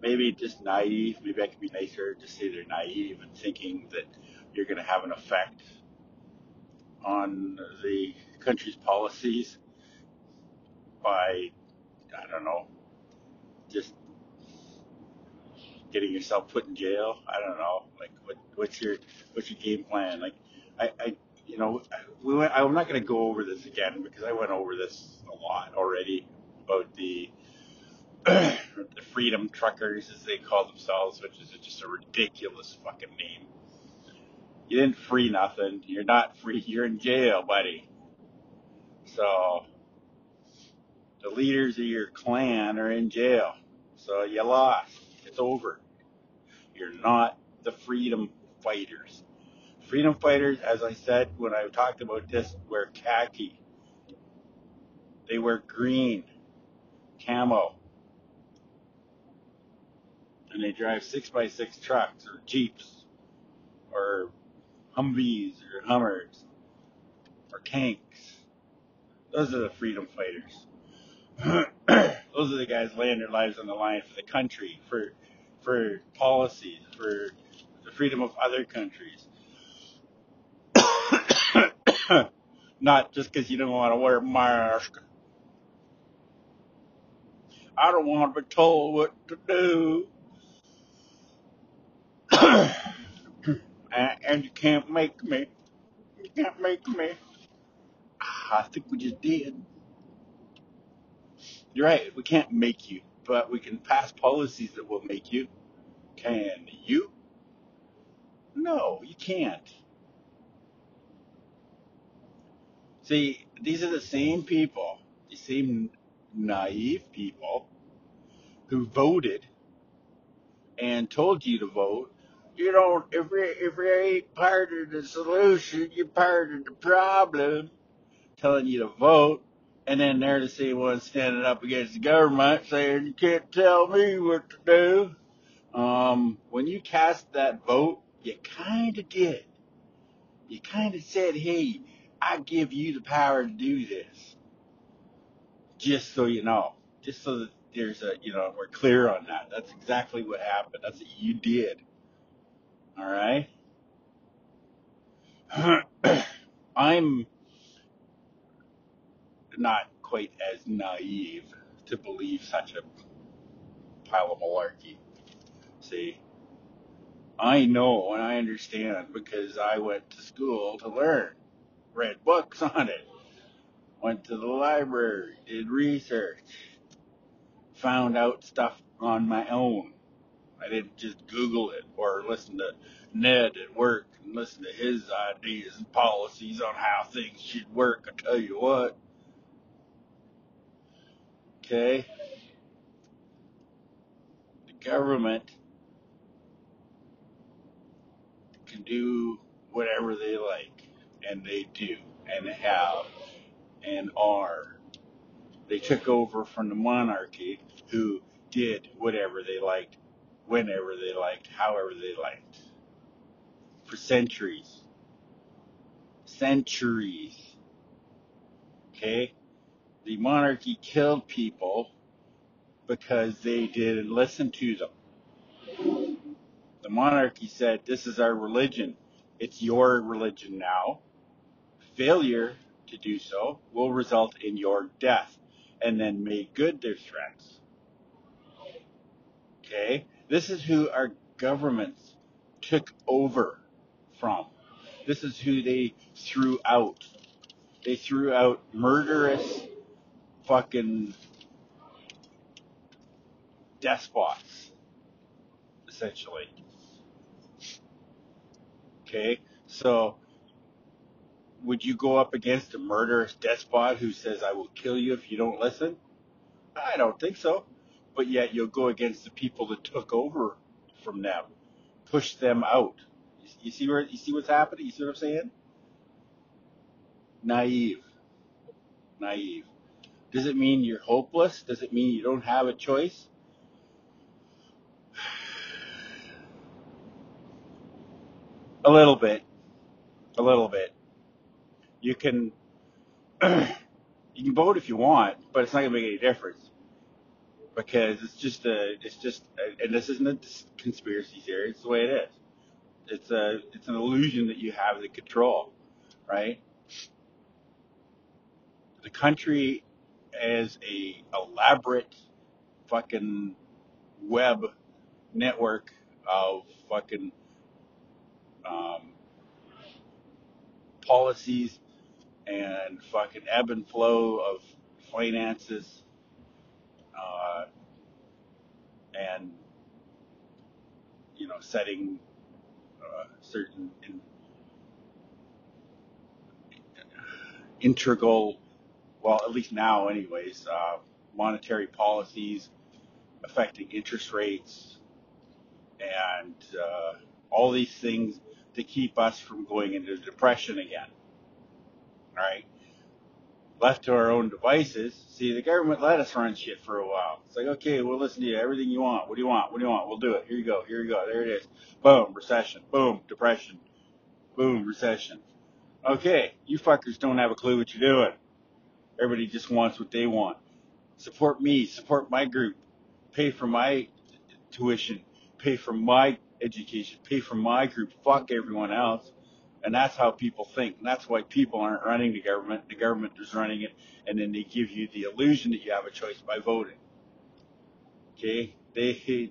Maybe just naive. Maybe I could be nicer. Just say they're naive and thinking that you're going to have an effect on the country's policies by, I don't know, just getting yourself put in jail. I don't know. Like, what, what's your what's your game plan? Like, I, I you know, we went, I'm not going to go over this again because I went over this a lot already about the the freedom truckers, as they call themselves, which is just a ridiculous fucking name. You didn't free nothing. You're not free. You're in jail, buddy. So the leaders of your clan are in jail. So you lost. It's over. You're not the freedom fighters. Freedom fighters, as I said when I talked about this, wear khaki. They wear green, camo. And they drive 6x6 trucks or Jeeps or Humvees or Hummers or tanks. Those are the freedom fighters. those are the guys laying their lives on the line for the country, for for policies, for the freedom of other countries. Not just because you don't want to wear a mask. I don't want to be told what to do. and, and you can't make me. You can't make me. I think we just did. You're right. We can't make you, but we can pass policies that will make you. Can you? No, you can't. See, these are the same people, the same naive people who voted and told you to vote. You don't, if you, if you ain't part of the solution, you're part of the problem. Telling you to vote and then there to see ones standing up against the government saying, you can't tell me what to do. Um, when you cast that vote, you kind of did. You kind of said, hey, I give you the power to do this. Just so you know. Just so that there's a, you know, we're clear on that. That's exactly what happened. That's what you did. All right? I'm not quite as naive to believe such a pile of malarkey. See, I know and I understand because I went to school to learn, read books on it, went to the library, did research, found out stuff on my own. I didn't just Google it or listen to Ned at work and listen to his ideas and policies on how things should work. I tell you what. Okay? The government can do whatever they like, and they do, and have, and are. They took over from the monarchy, who did whatever they liked, whenever they liked, however they liked, for centuries. Centuries. Okay? The monarchy killed people because they didn't listen to them. The monarchy said, This is our religion. It's your religion now. Failure to do so will result in your death. And then made good their threats. Okay? This is who our governments took over from. This is who they threw out. They threw out murderous fucking despots, essentially. Okay? So, would you go up against a murderous despot who says, I will kill you if you don't listen? I don't think so. But yet you'll go against the people that took over from them, push them out. You see where you see what's happening? You see what I'm saying? Naive. Naive. Does it mean you're hopeless? Does it mean you don't have a choice? A little bit. A little bit. You can you can vote if you want, but it's not going to make any difference because it's just a it's just a, and this isn't a conspiracy theory. It's the way it is. It's a it's an illusion that you have the control, right? The country is a elaborate fucking web network of fucking um, policies and fucking ebb and flow of finances uh, and you know setting uh, certain in, integral well at least now anyways uh, monetary policies affecting interest rates and uh, all these things to keep us from going into depression again. All right. Left to our own devices, see, the government let us run shit for a while. It's like, okay, we'll listen to you. Everything you want. What do you want? What do you want? We'll do it. Here you go. Here you go. There it is. Boom, recession. Boom, depression. Boom, recession. Okay, you fuckers don't have a clue what you're doing. Everybody just wants what they want. Support me. Support my group. Pay for my tuition. Pay for my education, pay for my group, fuck everyone else. And that's how people think. And that's why people aren't running the government. The government is running it. And then they give you the illusion that you have a choice by voting. Okay? They,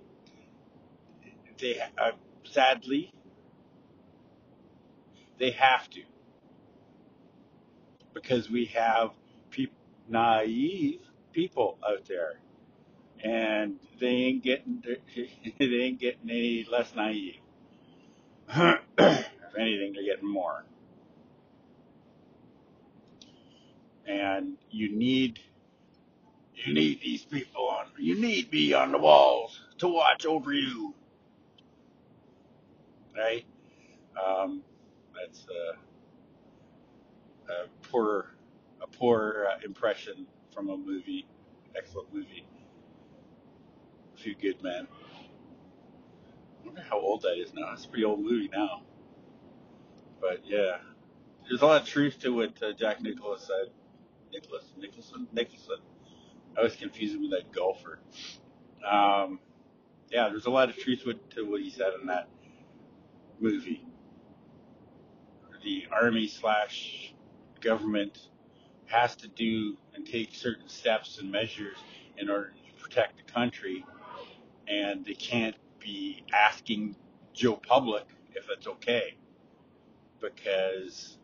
they, uh, sadly, they have to. Because we have naive people out there and they ain't getting they ain't getting any less naive. if anything, they're getting more. And you need you need these people on you need me on the walls to watch over you. Right? Um, that's a, a poor a poor uh, impression from a movie, excellent movie A few good men. I wonder how old that is now. It's a pretty old movie now. But yeah, there's a lot of truth to what uh, Jack Nicholas said. Nicholas, Nicholson, Nicholson. I always confuse him with that golfer. Um, yeah, there's a lot of truth with, to what he said in that movie. The army slash government has to do and take certain steps and measures in order to protect the country and they can't be asking Joe Public if it's okay, because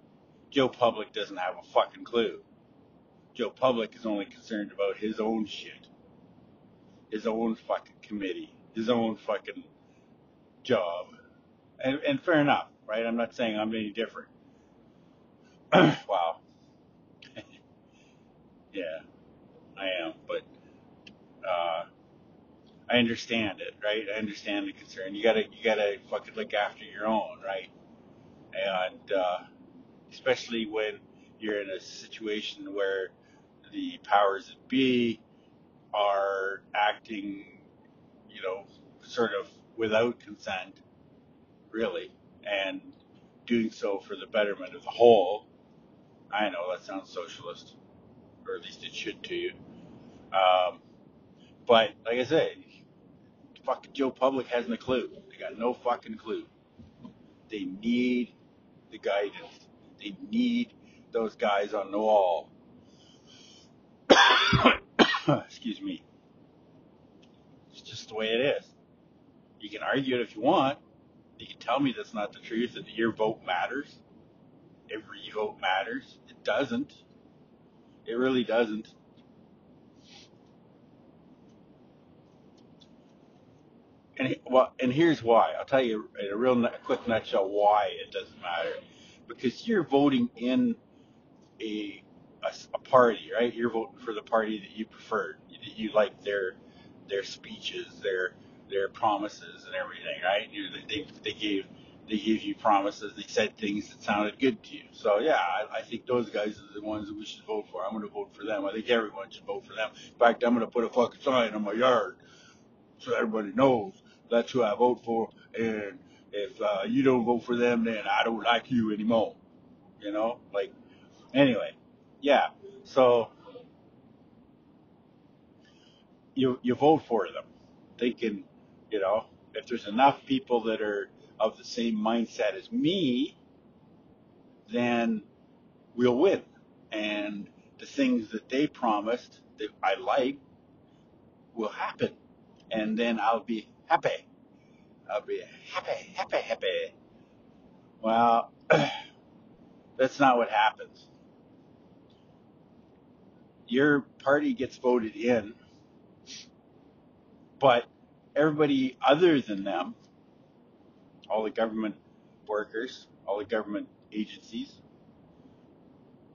Joe Public doesn't have a fucking clue. Joe Public is only concerned about his own shit, his own fucking committee, his own fucking job, and and fair enough, right? I'm not saying I'm any different. wow. Yeah, I am, but uh, I understand it, right? I understand the concern. You gotta, you gotta fucking look after your own, right? And uh, especially when you're in a situation where the powers that be are acting, you know, sort of without consent, really, and doing so for the betterment of the whole. I know that sounds socialist, or at least it should to you. Um, but like I said, fucking Joe Public hasn't a clue. They got no fucking clue. They need the guidance. They need those guys on the wall. Excuse me. It's just the way it is. You can argue it if you want. You can tell me that's not the truth, that your vote matters. Every vote matters. It doesn't. It really doesn't. And well, and here's why. I'll tell you in a real quick nutshell why it doesn't matter. Because you're voting in a, a, a party, right? You're voting for the party that you prefer, that you like their their speeches, their their promises, and everything, right? You, they they gave they gave you promises. They said things that sounded good to you. So yeah, I, I think those guys are the ones that we should vote for. I'm going to vote for them. I think everyone should vote for them. In fact, I'm going to put a fucking sign on my yard so everybody knows that's who I vote for. And if uh, you don't vote for them, then I don't like you anymore. You know, like anyway, yeah. So you you vote for them, thinking, you know, if there's enough people that are of the same mindset as me, then we'll win. And the things that they promised that I like will happen. And then I'll be happy. I'll be happy, happy, happy. Well, that's not what happens. Your party gets voted in, but everybody other than them, all the government workers, all the government agencies,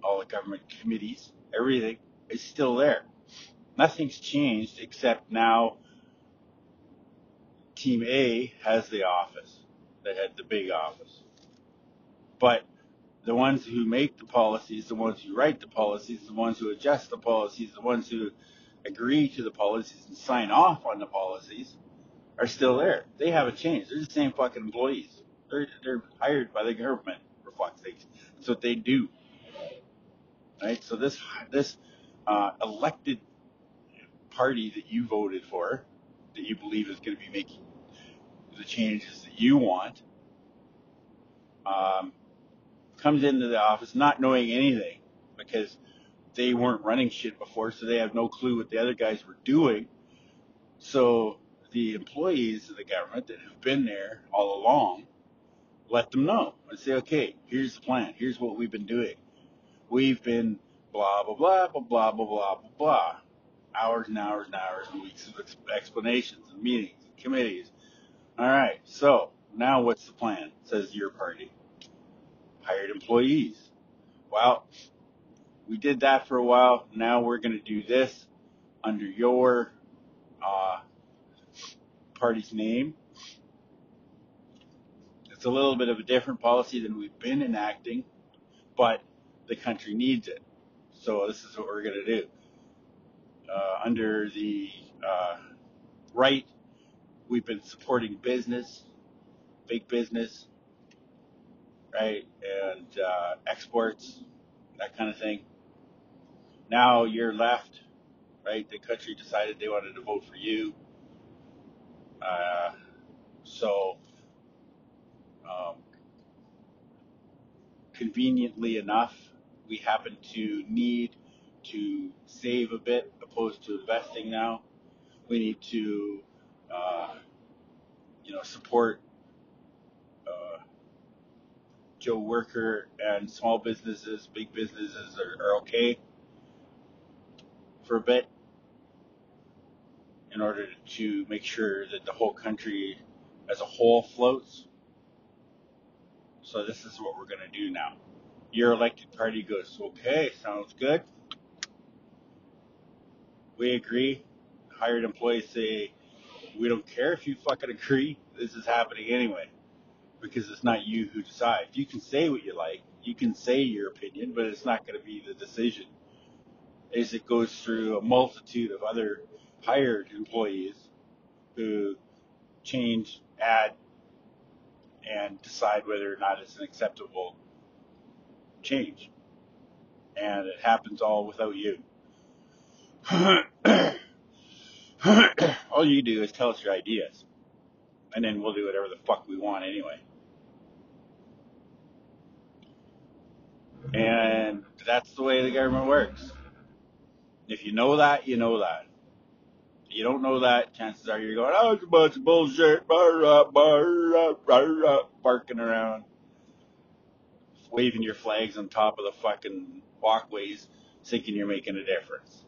all the government committees, everything is still there. Nothing's changed except now Team A has the office. They had the big office. But the ones who make the policies, the ones who write the policies, the ones who adjust the policies, the ones who agree to the policies and sign off on the policies are still there. They haven't changed. They're the same fucking employees. They're, they're hired by the government, for fuck's sake. That's what they do. Right? So this, this, uh, elected party that you voted for, that you believe is going to be making the changes that you want, um, comes into the office not knowing anything because they weren't running shit before, so they have no clue what the other guys were doing. So the employees of the government that have been there all along let them know and say, okay, here's the plan. Here's what we've been doing. We've been blah, blah, blah, blah, blah, blah, blah, blah, blah. Hours and hours and hours and weeks of explanations and meetings and committees all right, so now what's the plan? Says your party. Hired employees. Well, we did that for a while. Now we're going to do this under your uh, party's name. It's a little bit of a different policy than we've been enacting, but the country needs it. So this is what we're going to do. Uh, under the uh, right we've been supporting business, big business, right, and uh, exports, that kind of thing. Now you're left, right? The country decided they wanted to vote for you. Uh, so, um, conveniently enough, we happen to need to save a bit opposed to investing now. We need to uh, you know, support Joe worker and small businesses, big businesses are, are okay for a bit in order to make sure that the whole country as a whole floats. So this is what we're going to do now. Your elected party goes, okay, sounds good. We agree. Hired employees say, we don't care if you fucking agree. This is happening anyway. Because it's not you who decides. You can say what you like. You can say your opinion, but it's not going to be the decision. As it goes through a multitude of other hired employees who change, add, and decide whether or not it's an acceptable change. And it happens all without you. all you do is tell us your ideas. And then we'll do whatever the fuck we want anyway. And that's the way the government works. If you know that, you know that. You don't know that, chances are you're going, oh, it's a bunch of bullshit, bar, bar, bar, barking around, waving your flags on top of the fucking walkways, thinking you're making a difference.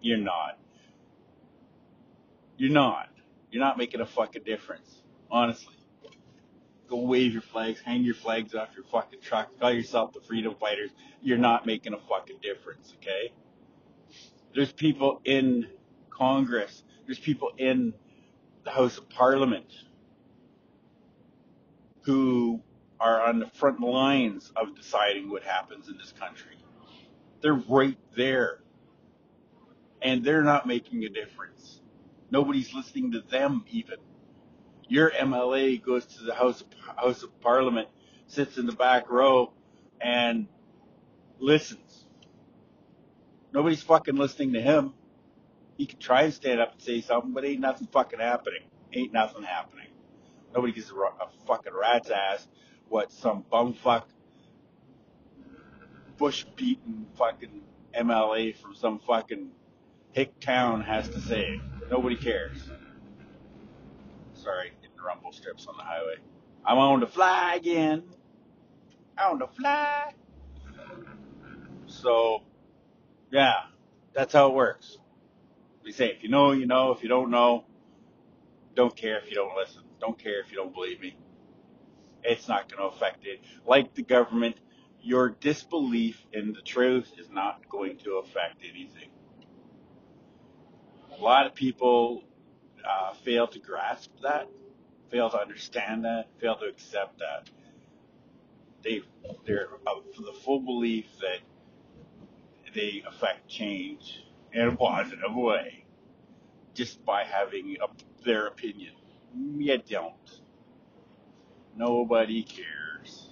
You're not. You're not. You're not making a fucking difference. Honestly. Go wave your flags, hang your flags off your fucking truck, call yourself the freedom fighters. You're not making a fucking difference, okay? There's people in Congress, there's people in the House of Parliament who are on the front lines of deciding what happens in this country. They're right there. And they're not making a difference. Nobody's listening to them even. Your MLA goes to the House of, House of Parliament, sits in the back row, and listens. Nobody's fucking listening to him. He can try and stand up and say something, but ain't nothing fucking happening. Ain't nothing happening. Nobody gives a, a fucking rat's ass what some bumfuck bush beaten fucking MLA from some fucking hick town has to say. Nobody cares. Sorry, getting rumble strips on the highway. I'm on the fly again. On the fly. So, yeah, that's how it works. We say, if you know, you know. If you don't know, don't care if you don't listen. Don't care if you don't believe me. It's not going to affect it. Like the government, your disbelief in the truth is not going to affect anything. A lot of people uh, fail to grasp that, fail to understand that, fail to accept that. They they're of the full belief that they affect change in a positive way just by having a, their opinion. You don't. Nobody cares.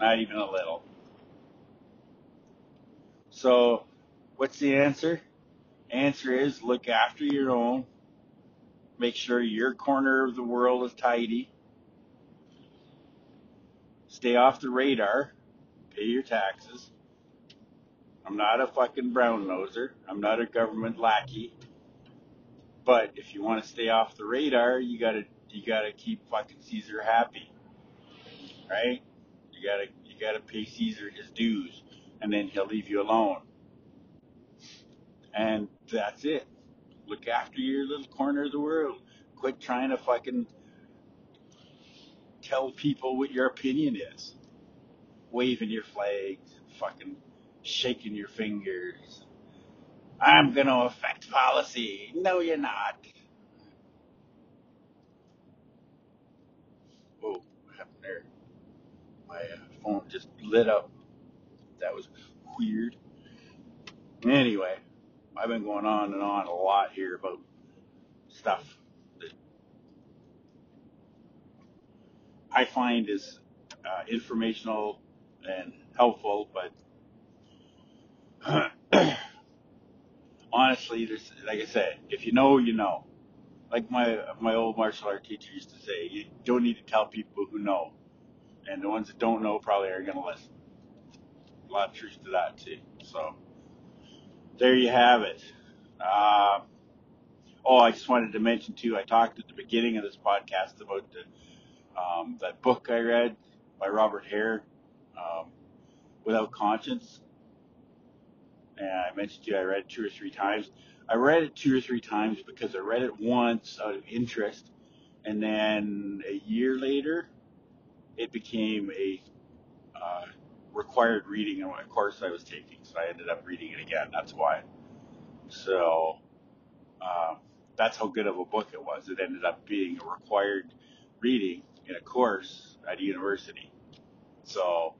Not even a little. So, what's the answer? Answer is look after your own. Make sure your corner of the world is tidy. Stay off the radar. Pay your taxes. I'm not a fucking brown noser. I'm not a government lackey. But if you want to stay off the radar, you gotta you gotta keep fucking Caesar happy, right? You gotta you gotta pay Caesar his dues, and then he'll leave you alone. And that's it. Look after your little corner of the world. Quit trying to fucking tell people what your opinion is. Waving your flags, fucking shaking your fingers. I'm going to affect policy. No, you're not. Whoa, what happened there? My uh, phone just lit up. That was weird. Anyway, I've been going on and on a lot here about stuff that I find is uh, informational and helpful, but honestly, there's like I said, if you know, you know. Like my my old martial art teacher used to say, you don't need to tell people who know, and the ones that don't know probably are going to listen. A lot of truth to that too. So there you have it. Uh, oh, I just wanted to mention too. I talked at the beginning of this podcast about the um, that book I read by Robert Hare, um, Without Conscience. And I mentioned to you I read it two or three times. I read it two or three times because I read it once out of interest, and then a year later, it became a uh, required reading in a course I was taking. So I ended up reading it again. That's why. So um, that's how good of a book it was. It ended up being a required reading in a course at a university. So,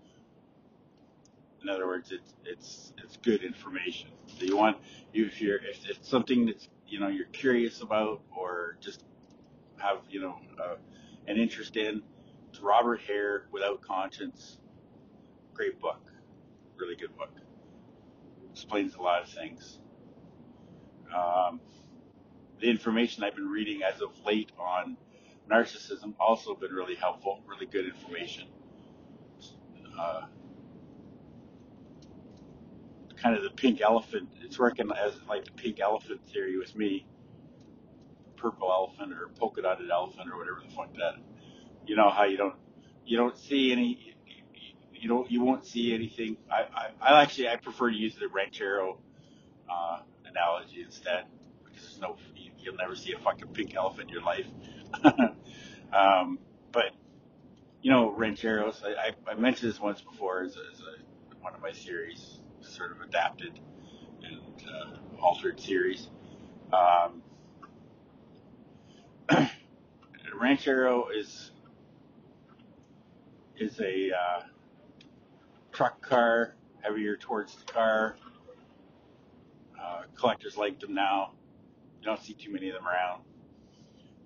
in other words, it's it's it's good information. So you want if you're if it's something that's you know you're curious about or just have you know uh, an interest in. It's Robert Hare, Without Conscience. Great book, really good book. Explains a lot of things. Um, the information I've been reading as of late on narcissism also been really helpful, really good information. Uh, kind of the pink elephant. It's working as like the pink elephant theory with me. Purple elephant or polka dotted elephant or whatever the fuck that. You know how you don't you don't see any you don't you won't see anything. I I, I actually I prefer to use the ranchero uh, analogy instead because there's no you'll never see a fucking pink elephant in your life. um, but you know rancheros. I, I, I mentioned this once before as, as a, one of my series, sort of adapted and uh, altered series. Um, ranchero is is a uh, truck car, heavier towards the car. Uh, collectors like them now. You don't see too many of them around,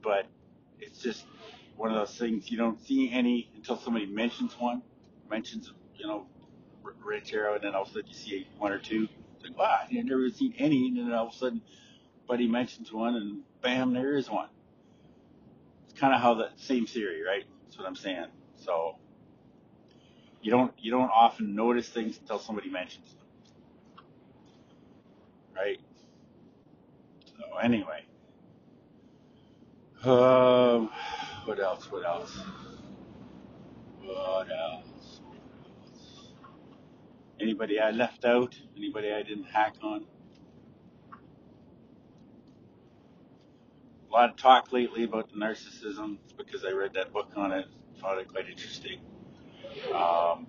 but it's just one of those things you don't see any until somebody mentions one, mentions you know ranchero, and then all of a sudden you see one or two. It's like wow, I've never seen any, and then all of a sudden, buddy mentions one, and bam, there is one. It's kind of how the same theory, right? That's what I'm saying. So you don't you don't often notice things until somebody mentions them, right? So anyway, um, what else? What else? What else? Anybody I left out? Anybody I didn't hack on? A lot of talk lately about the narcissism it's because I read that book on it. Found it quite interesting. Um,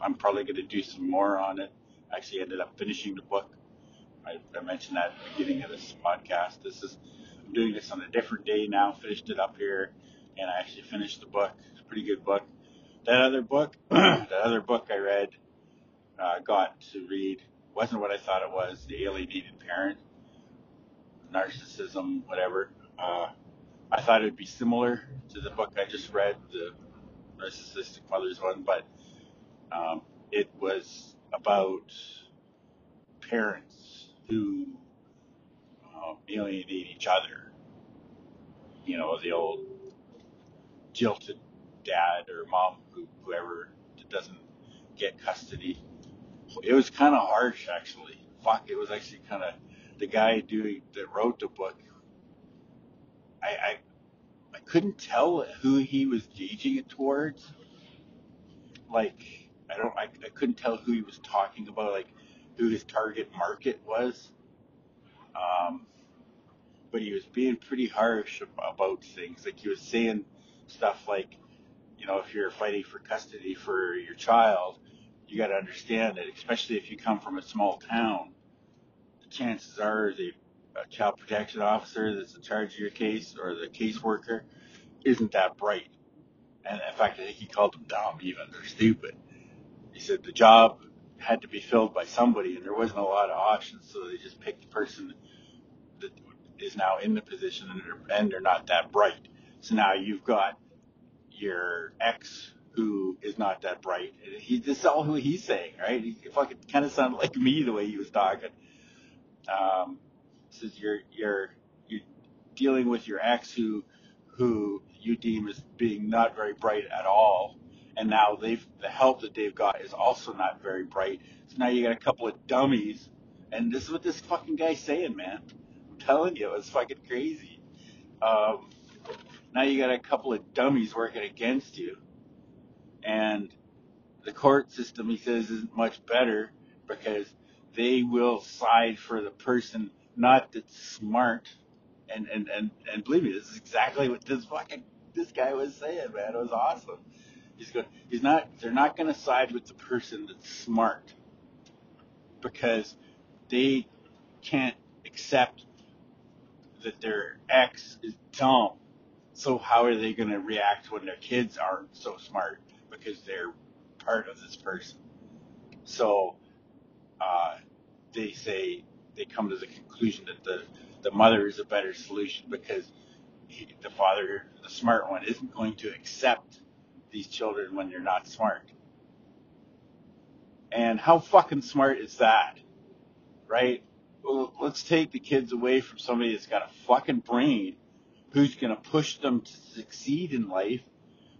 I'm probably going to do some more on it. Actually, ended up finishing the book. I, I mentioned that at the beginning of this podcast. This is I'm doing this on a different day now. Finished it up here, and I actually finished the book. It's a pretty good book. That other book, that other book I read, uh, got to read wasn't what I thought it was. The alienated parent, narcissism, whatever. Uh, I thought it would be similar to the book I just read, the narcissistic mother's one, but um, it was about parents who um, alienate each other. You know, the old jilted dad or mom, who, whoever doesn't get custody. It was kind of harsh, actually. Fuck, it was actually kind of the guy doing that wrote the book. I, I I couldn't tell who he was gauging it towards. Like I don't I, I couldn't tell who he was talking about, like who his target market was. Um, but he was being pretty harsh about things. Like he was saying stuff like, you know, if you're fighting for custody for your child, you got to understand that, especially if you come from a small town, the chances are the a child protection officer that's in charge of your case or the caseworker isn't that bright. And in fact, I think he called them dumb even. They're stupid. He said the job had to be filled by somebody and there wasn't a lot of options. So they just picked the person that is now in the position and they're, and they're not that bright. So now you've got your ex who is not that bright. He, this is all who he's saying, right? He fucking kind of sounded like me the way he was talking. Um, says you're you're you're dealing with your ex who who you deem as being not very bright at all, and now they've the help that they've got is also not very bright. So now you got a couple of dummies, and this is what this fucking guy's saying, man. I'm telling you, it's fucking crazy. Um, now you got a couple of dummies working against you, And the court system, he says, isn't much better because they will side for the person not that's smart. And, and, and, and believe me, this is exactly what this fucking, this guy was saying, man. It was awesome. He's going, he's not, they're not going to side with the person that's smart because they can't accept that their ex is dumb. So how are they going to react when their kids aren't so smart because they're part of this person? So uh, they say they come to the conclusion that the the mother is a better solution because he, the father, the smart one, isn't going to accept these children when they're not smart. And how fucking smart is that? Right? Well, let's take the kids away from somebody that's got a fucking brain who's going to push them to succeed in life,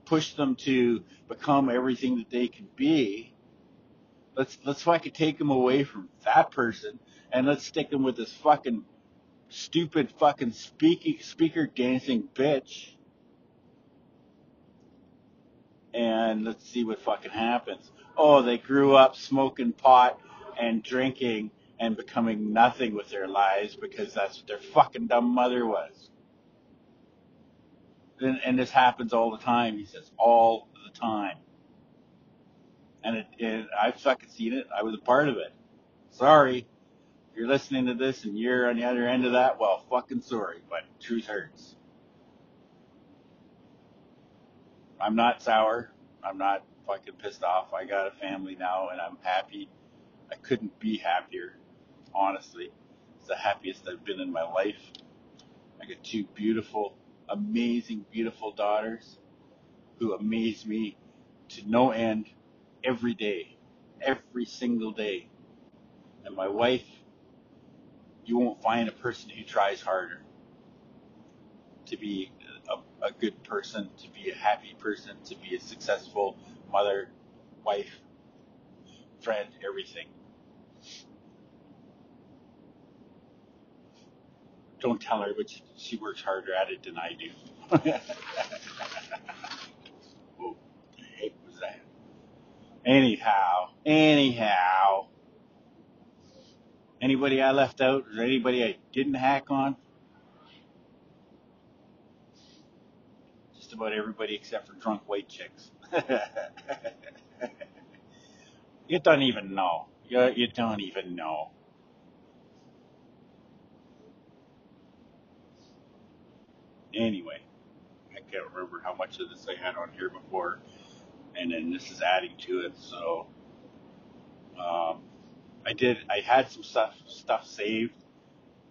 push them to become everything that they can be. Let's let's fucking take them away from that person and let's stick them with this fucking stupid fucking speaking speaker dancing bitch. And let's see what fucking happens. Oh, they grew up smoking pot and drinking and becoming nothing with their lives because that's what their fucking dumb mother was. And, and this happens all the time, he says, all the time. And it, it, I've fucking seen it. I was a part of it. Sorry. If you're listening to this and you're on the other end of that, well, fucking sorry, but truth hurts. I'm not sour. I'm not fucking pissed off. I got a family now and I'm happy. I couldn't be happier honestly. It's the happiest I've been in my life. I got two beautiful, amazing, beautiful daughters who amaze me to no end every day, every single day. And my wife, you won't find a person who tries harder to be a, a good person, to be a happy person, to be a successful mother, wife, friend, everything. Don't tell her, but she, works harder at it than I do. what the heck was that? Anyhow, anyhow. Anybody I left out or anybody I didn't hack on? Just about everybody except for drunk white chicks. you don't even know. You, you don't even know. Anyway, I can't remember how much of this I had on here before, and then this is adding to it. So, um, I did. I had some stuff stuff saved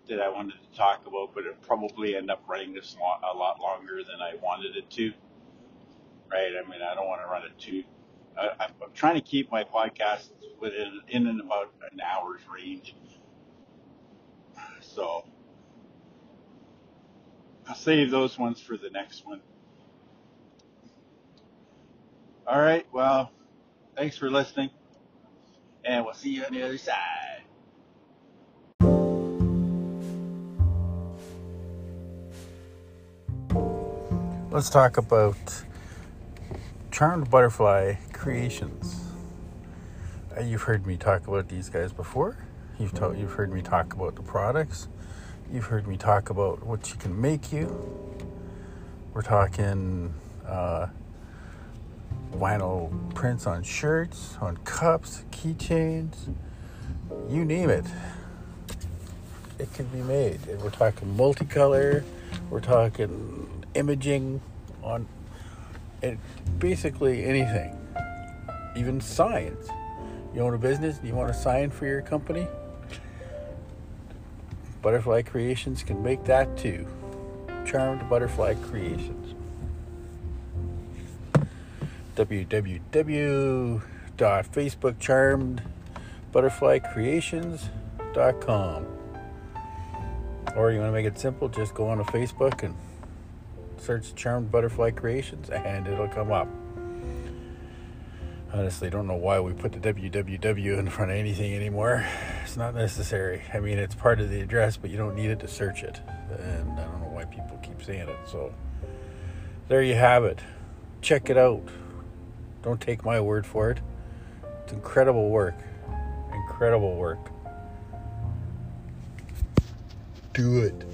that I wanted to talk about, but it probably end up running this long, a lot longer than I wanted it to. Right? I mean, I don't want to run it too. I, I'm trying to keep my podcast within in and about an hour's range. So I'll save those ones for the next one. All right. Well, thanks for listening, and we'll see you on the other side. Let's talk about Charmed Butterfly Creations. Uh, you've heard me talk about these guys before. You've, to- you've heard me talk about the products. You've heard me talk about what you can make you. We're talking uh, vinyl prints on shirts, on cups, keychains, you name it. It can be made. And we're talking multicolor, we're talking imaging on it, basically anything, even signs. You own a business, you want a sign for your company? Butterfly Creations can make that too. Charmed Butterfly Creations. www.facebookcharmedbutterflycreations.com Or you want to make it simple, just go on to Facebook and search Charmed Butterfly Creations and it'll come up honestly don't know why we put the www in front of anything anymore. It's not necessary. I mean, it's part of the address, but you don't need it to search it. And I don't know why people keep saying it. So there you have it. Check it out. Don't take my word for it. It's incredible work. Incredible work. Do it.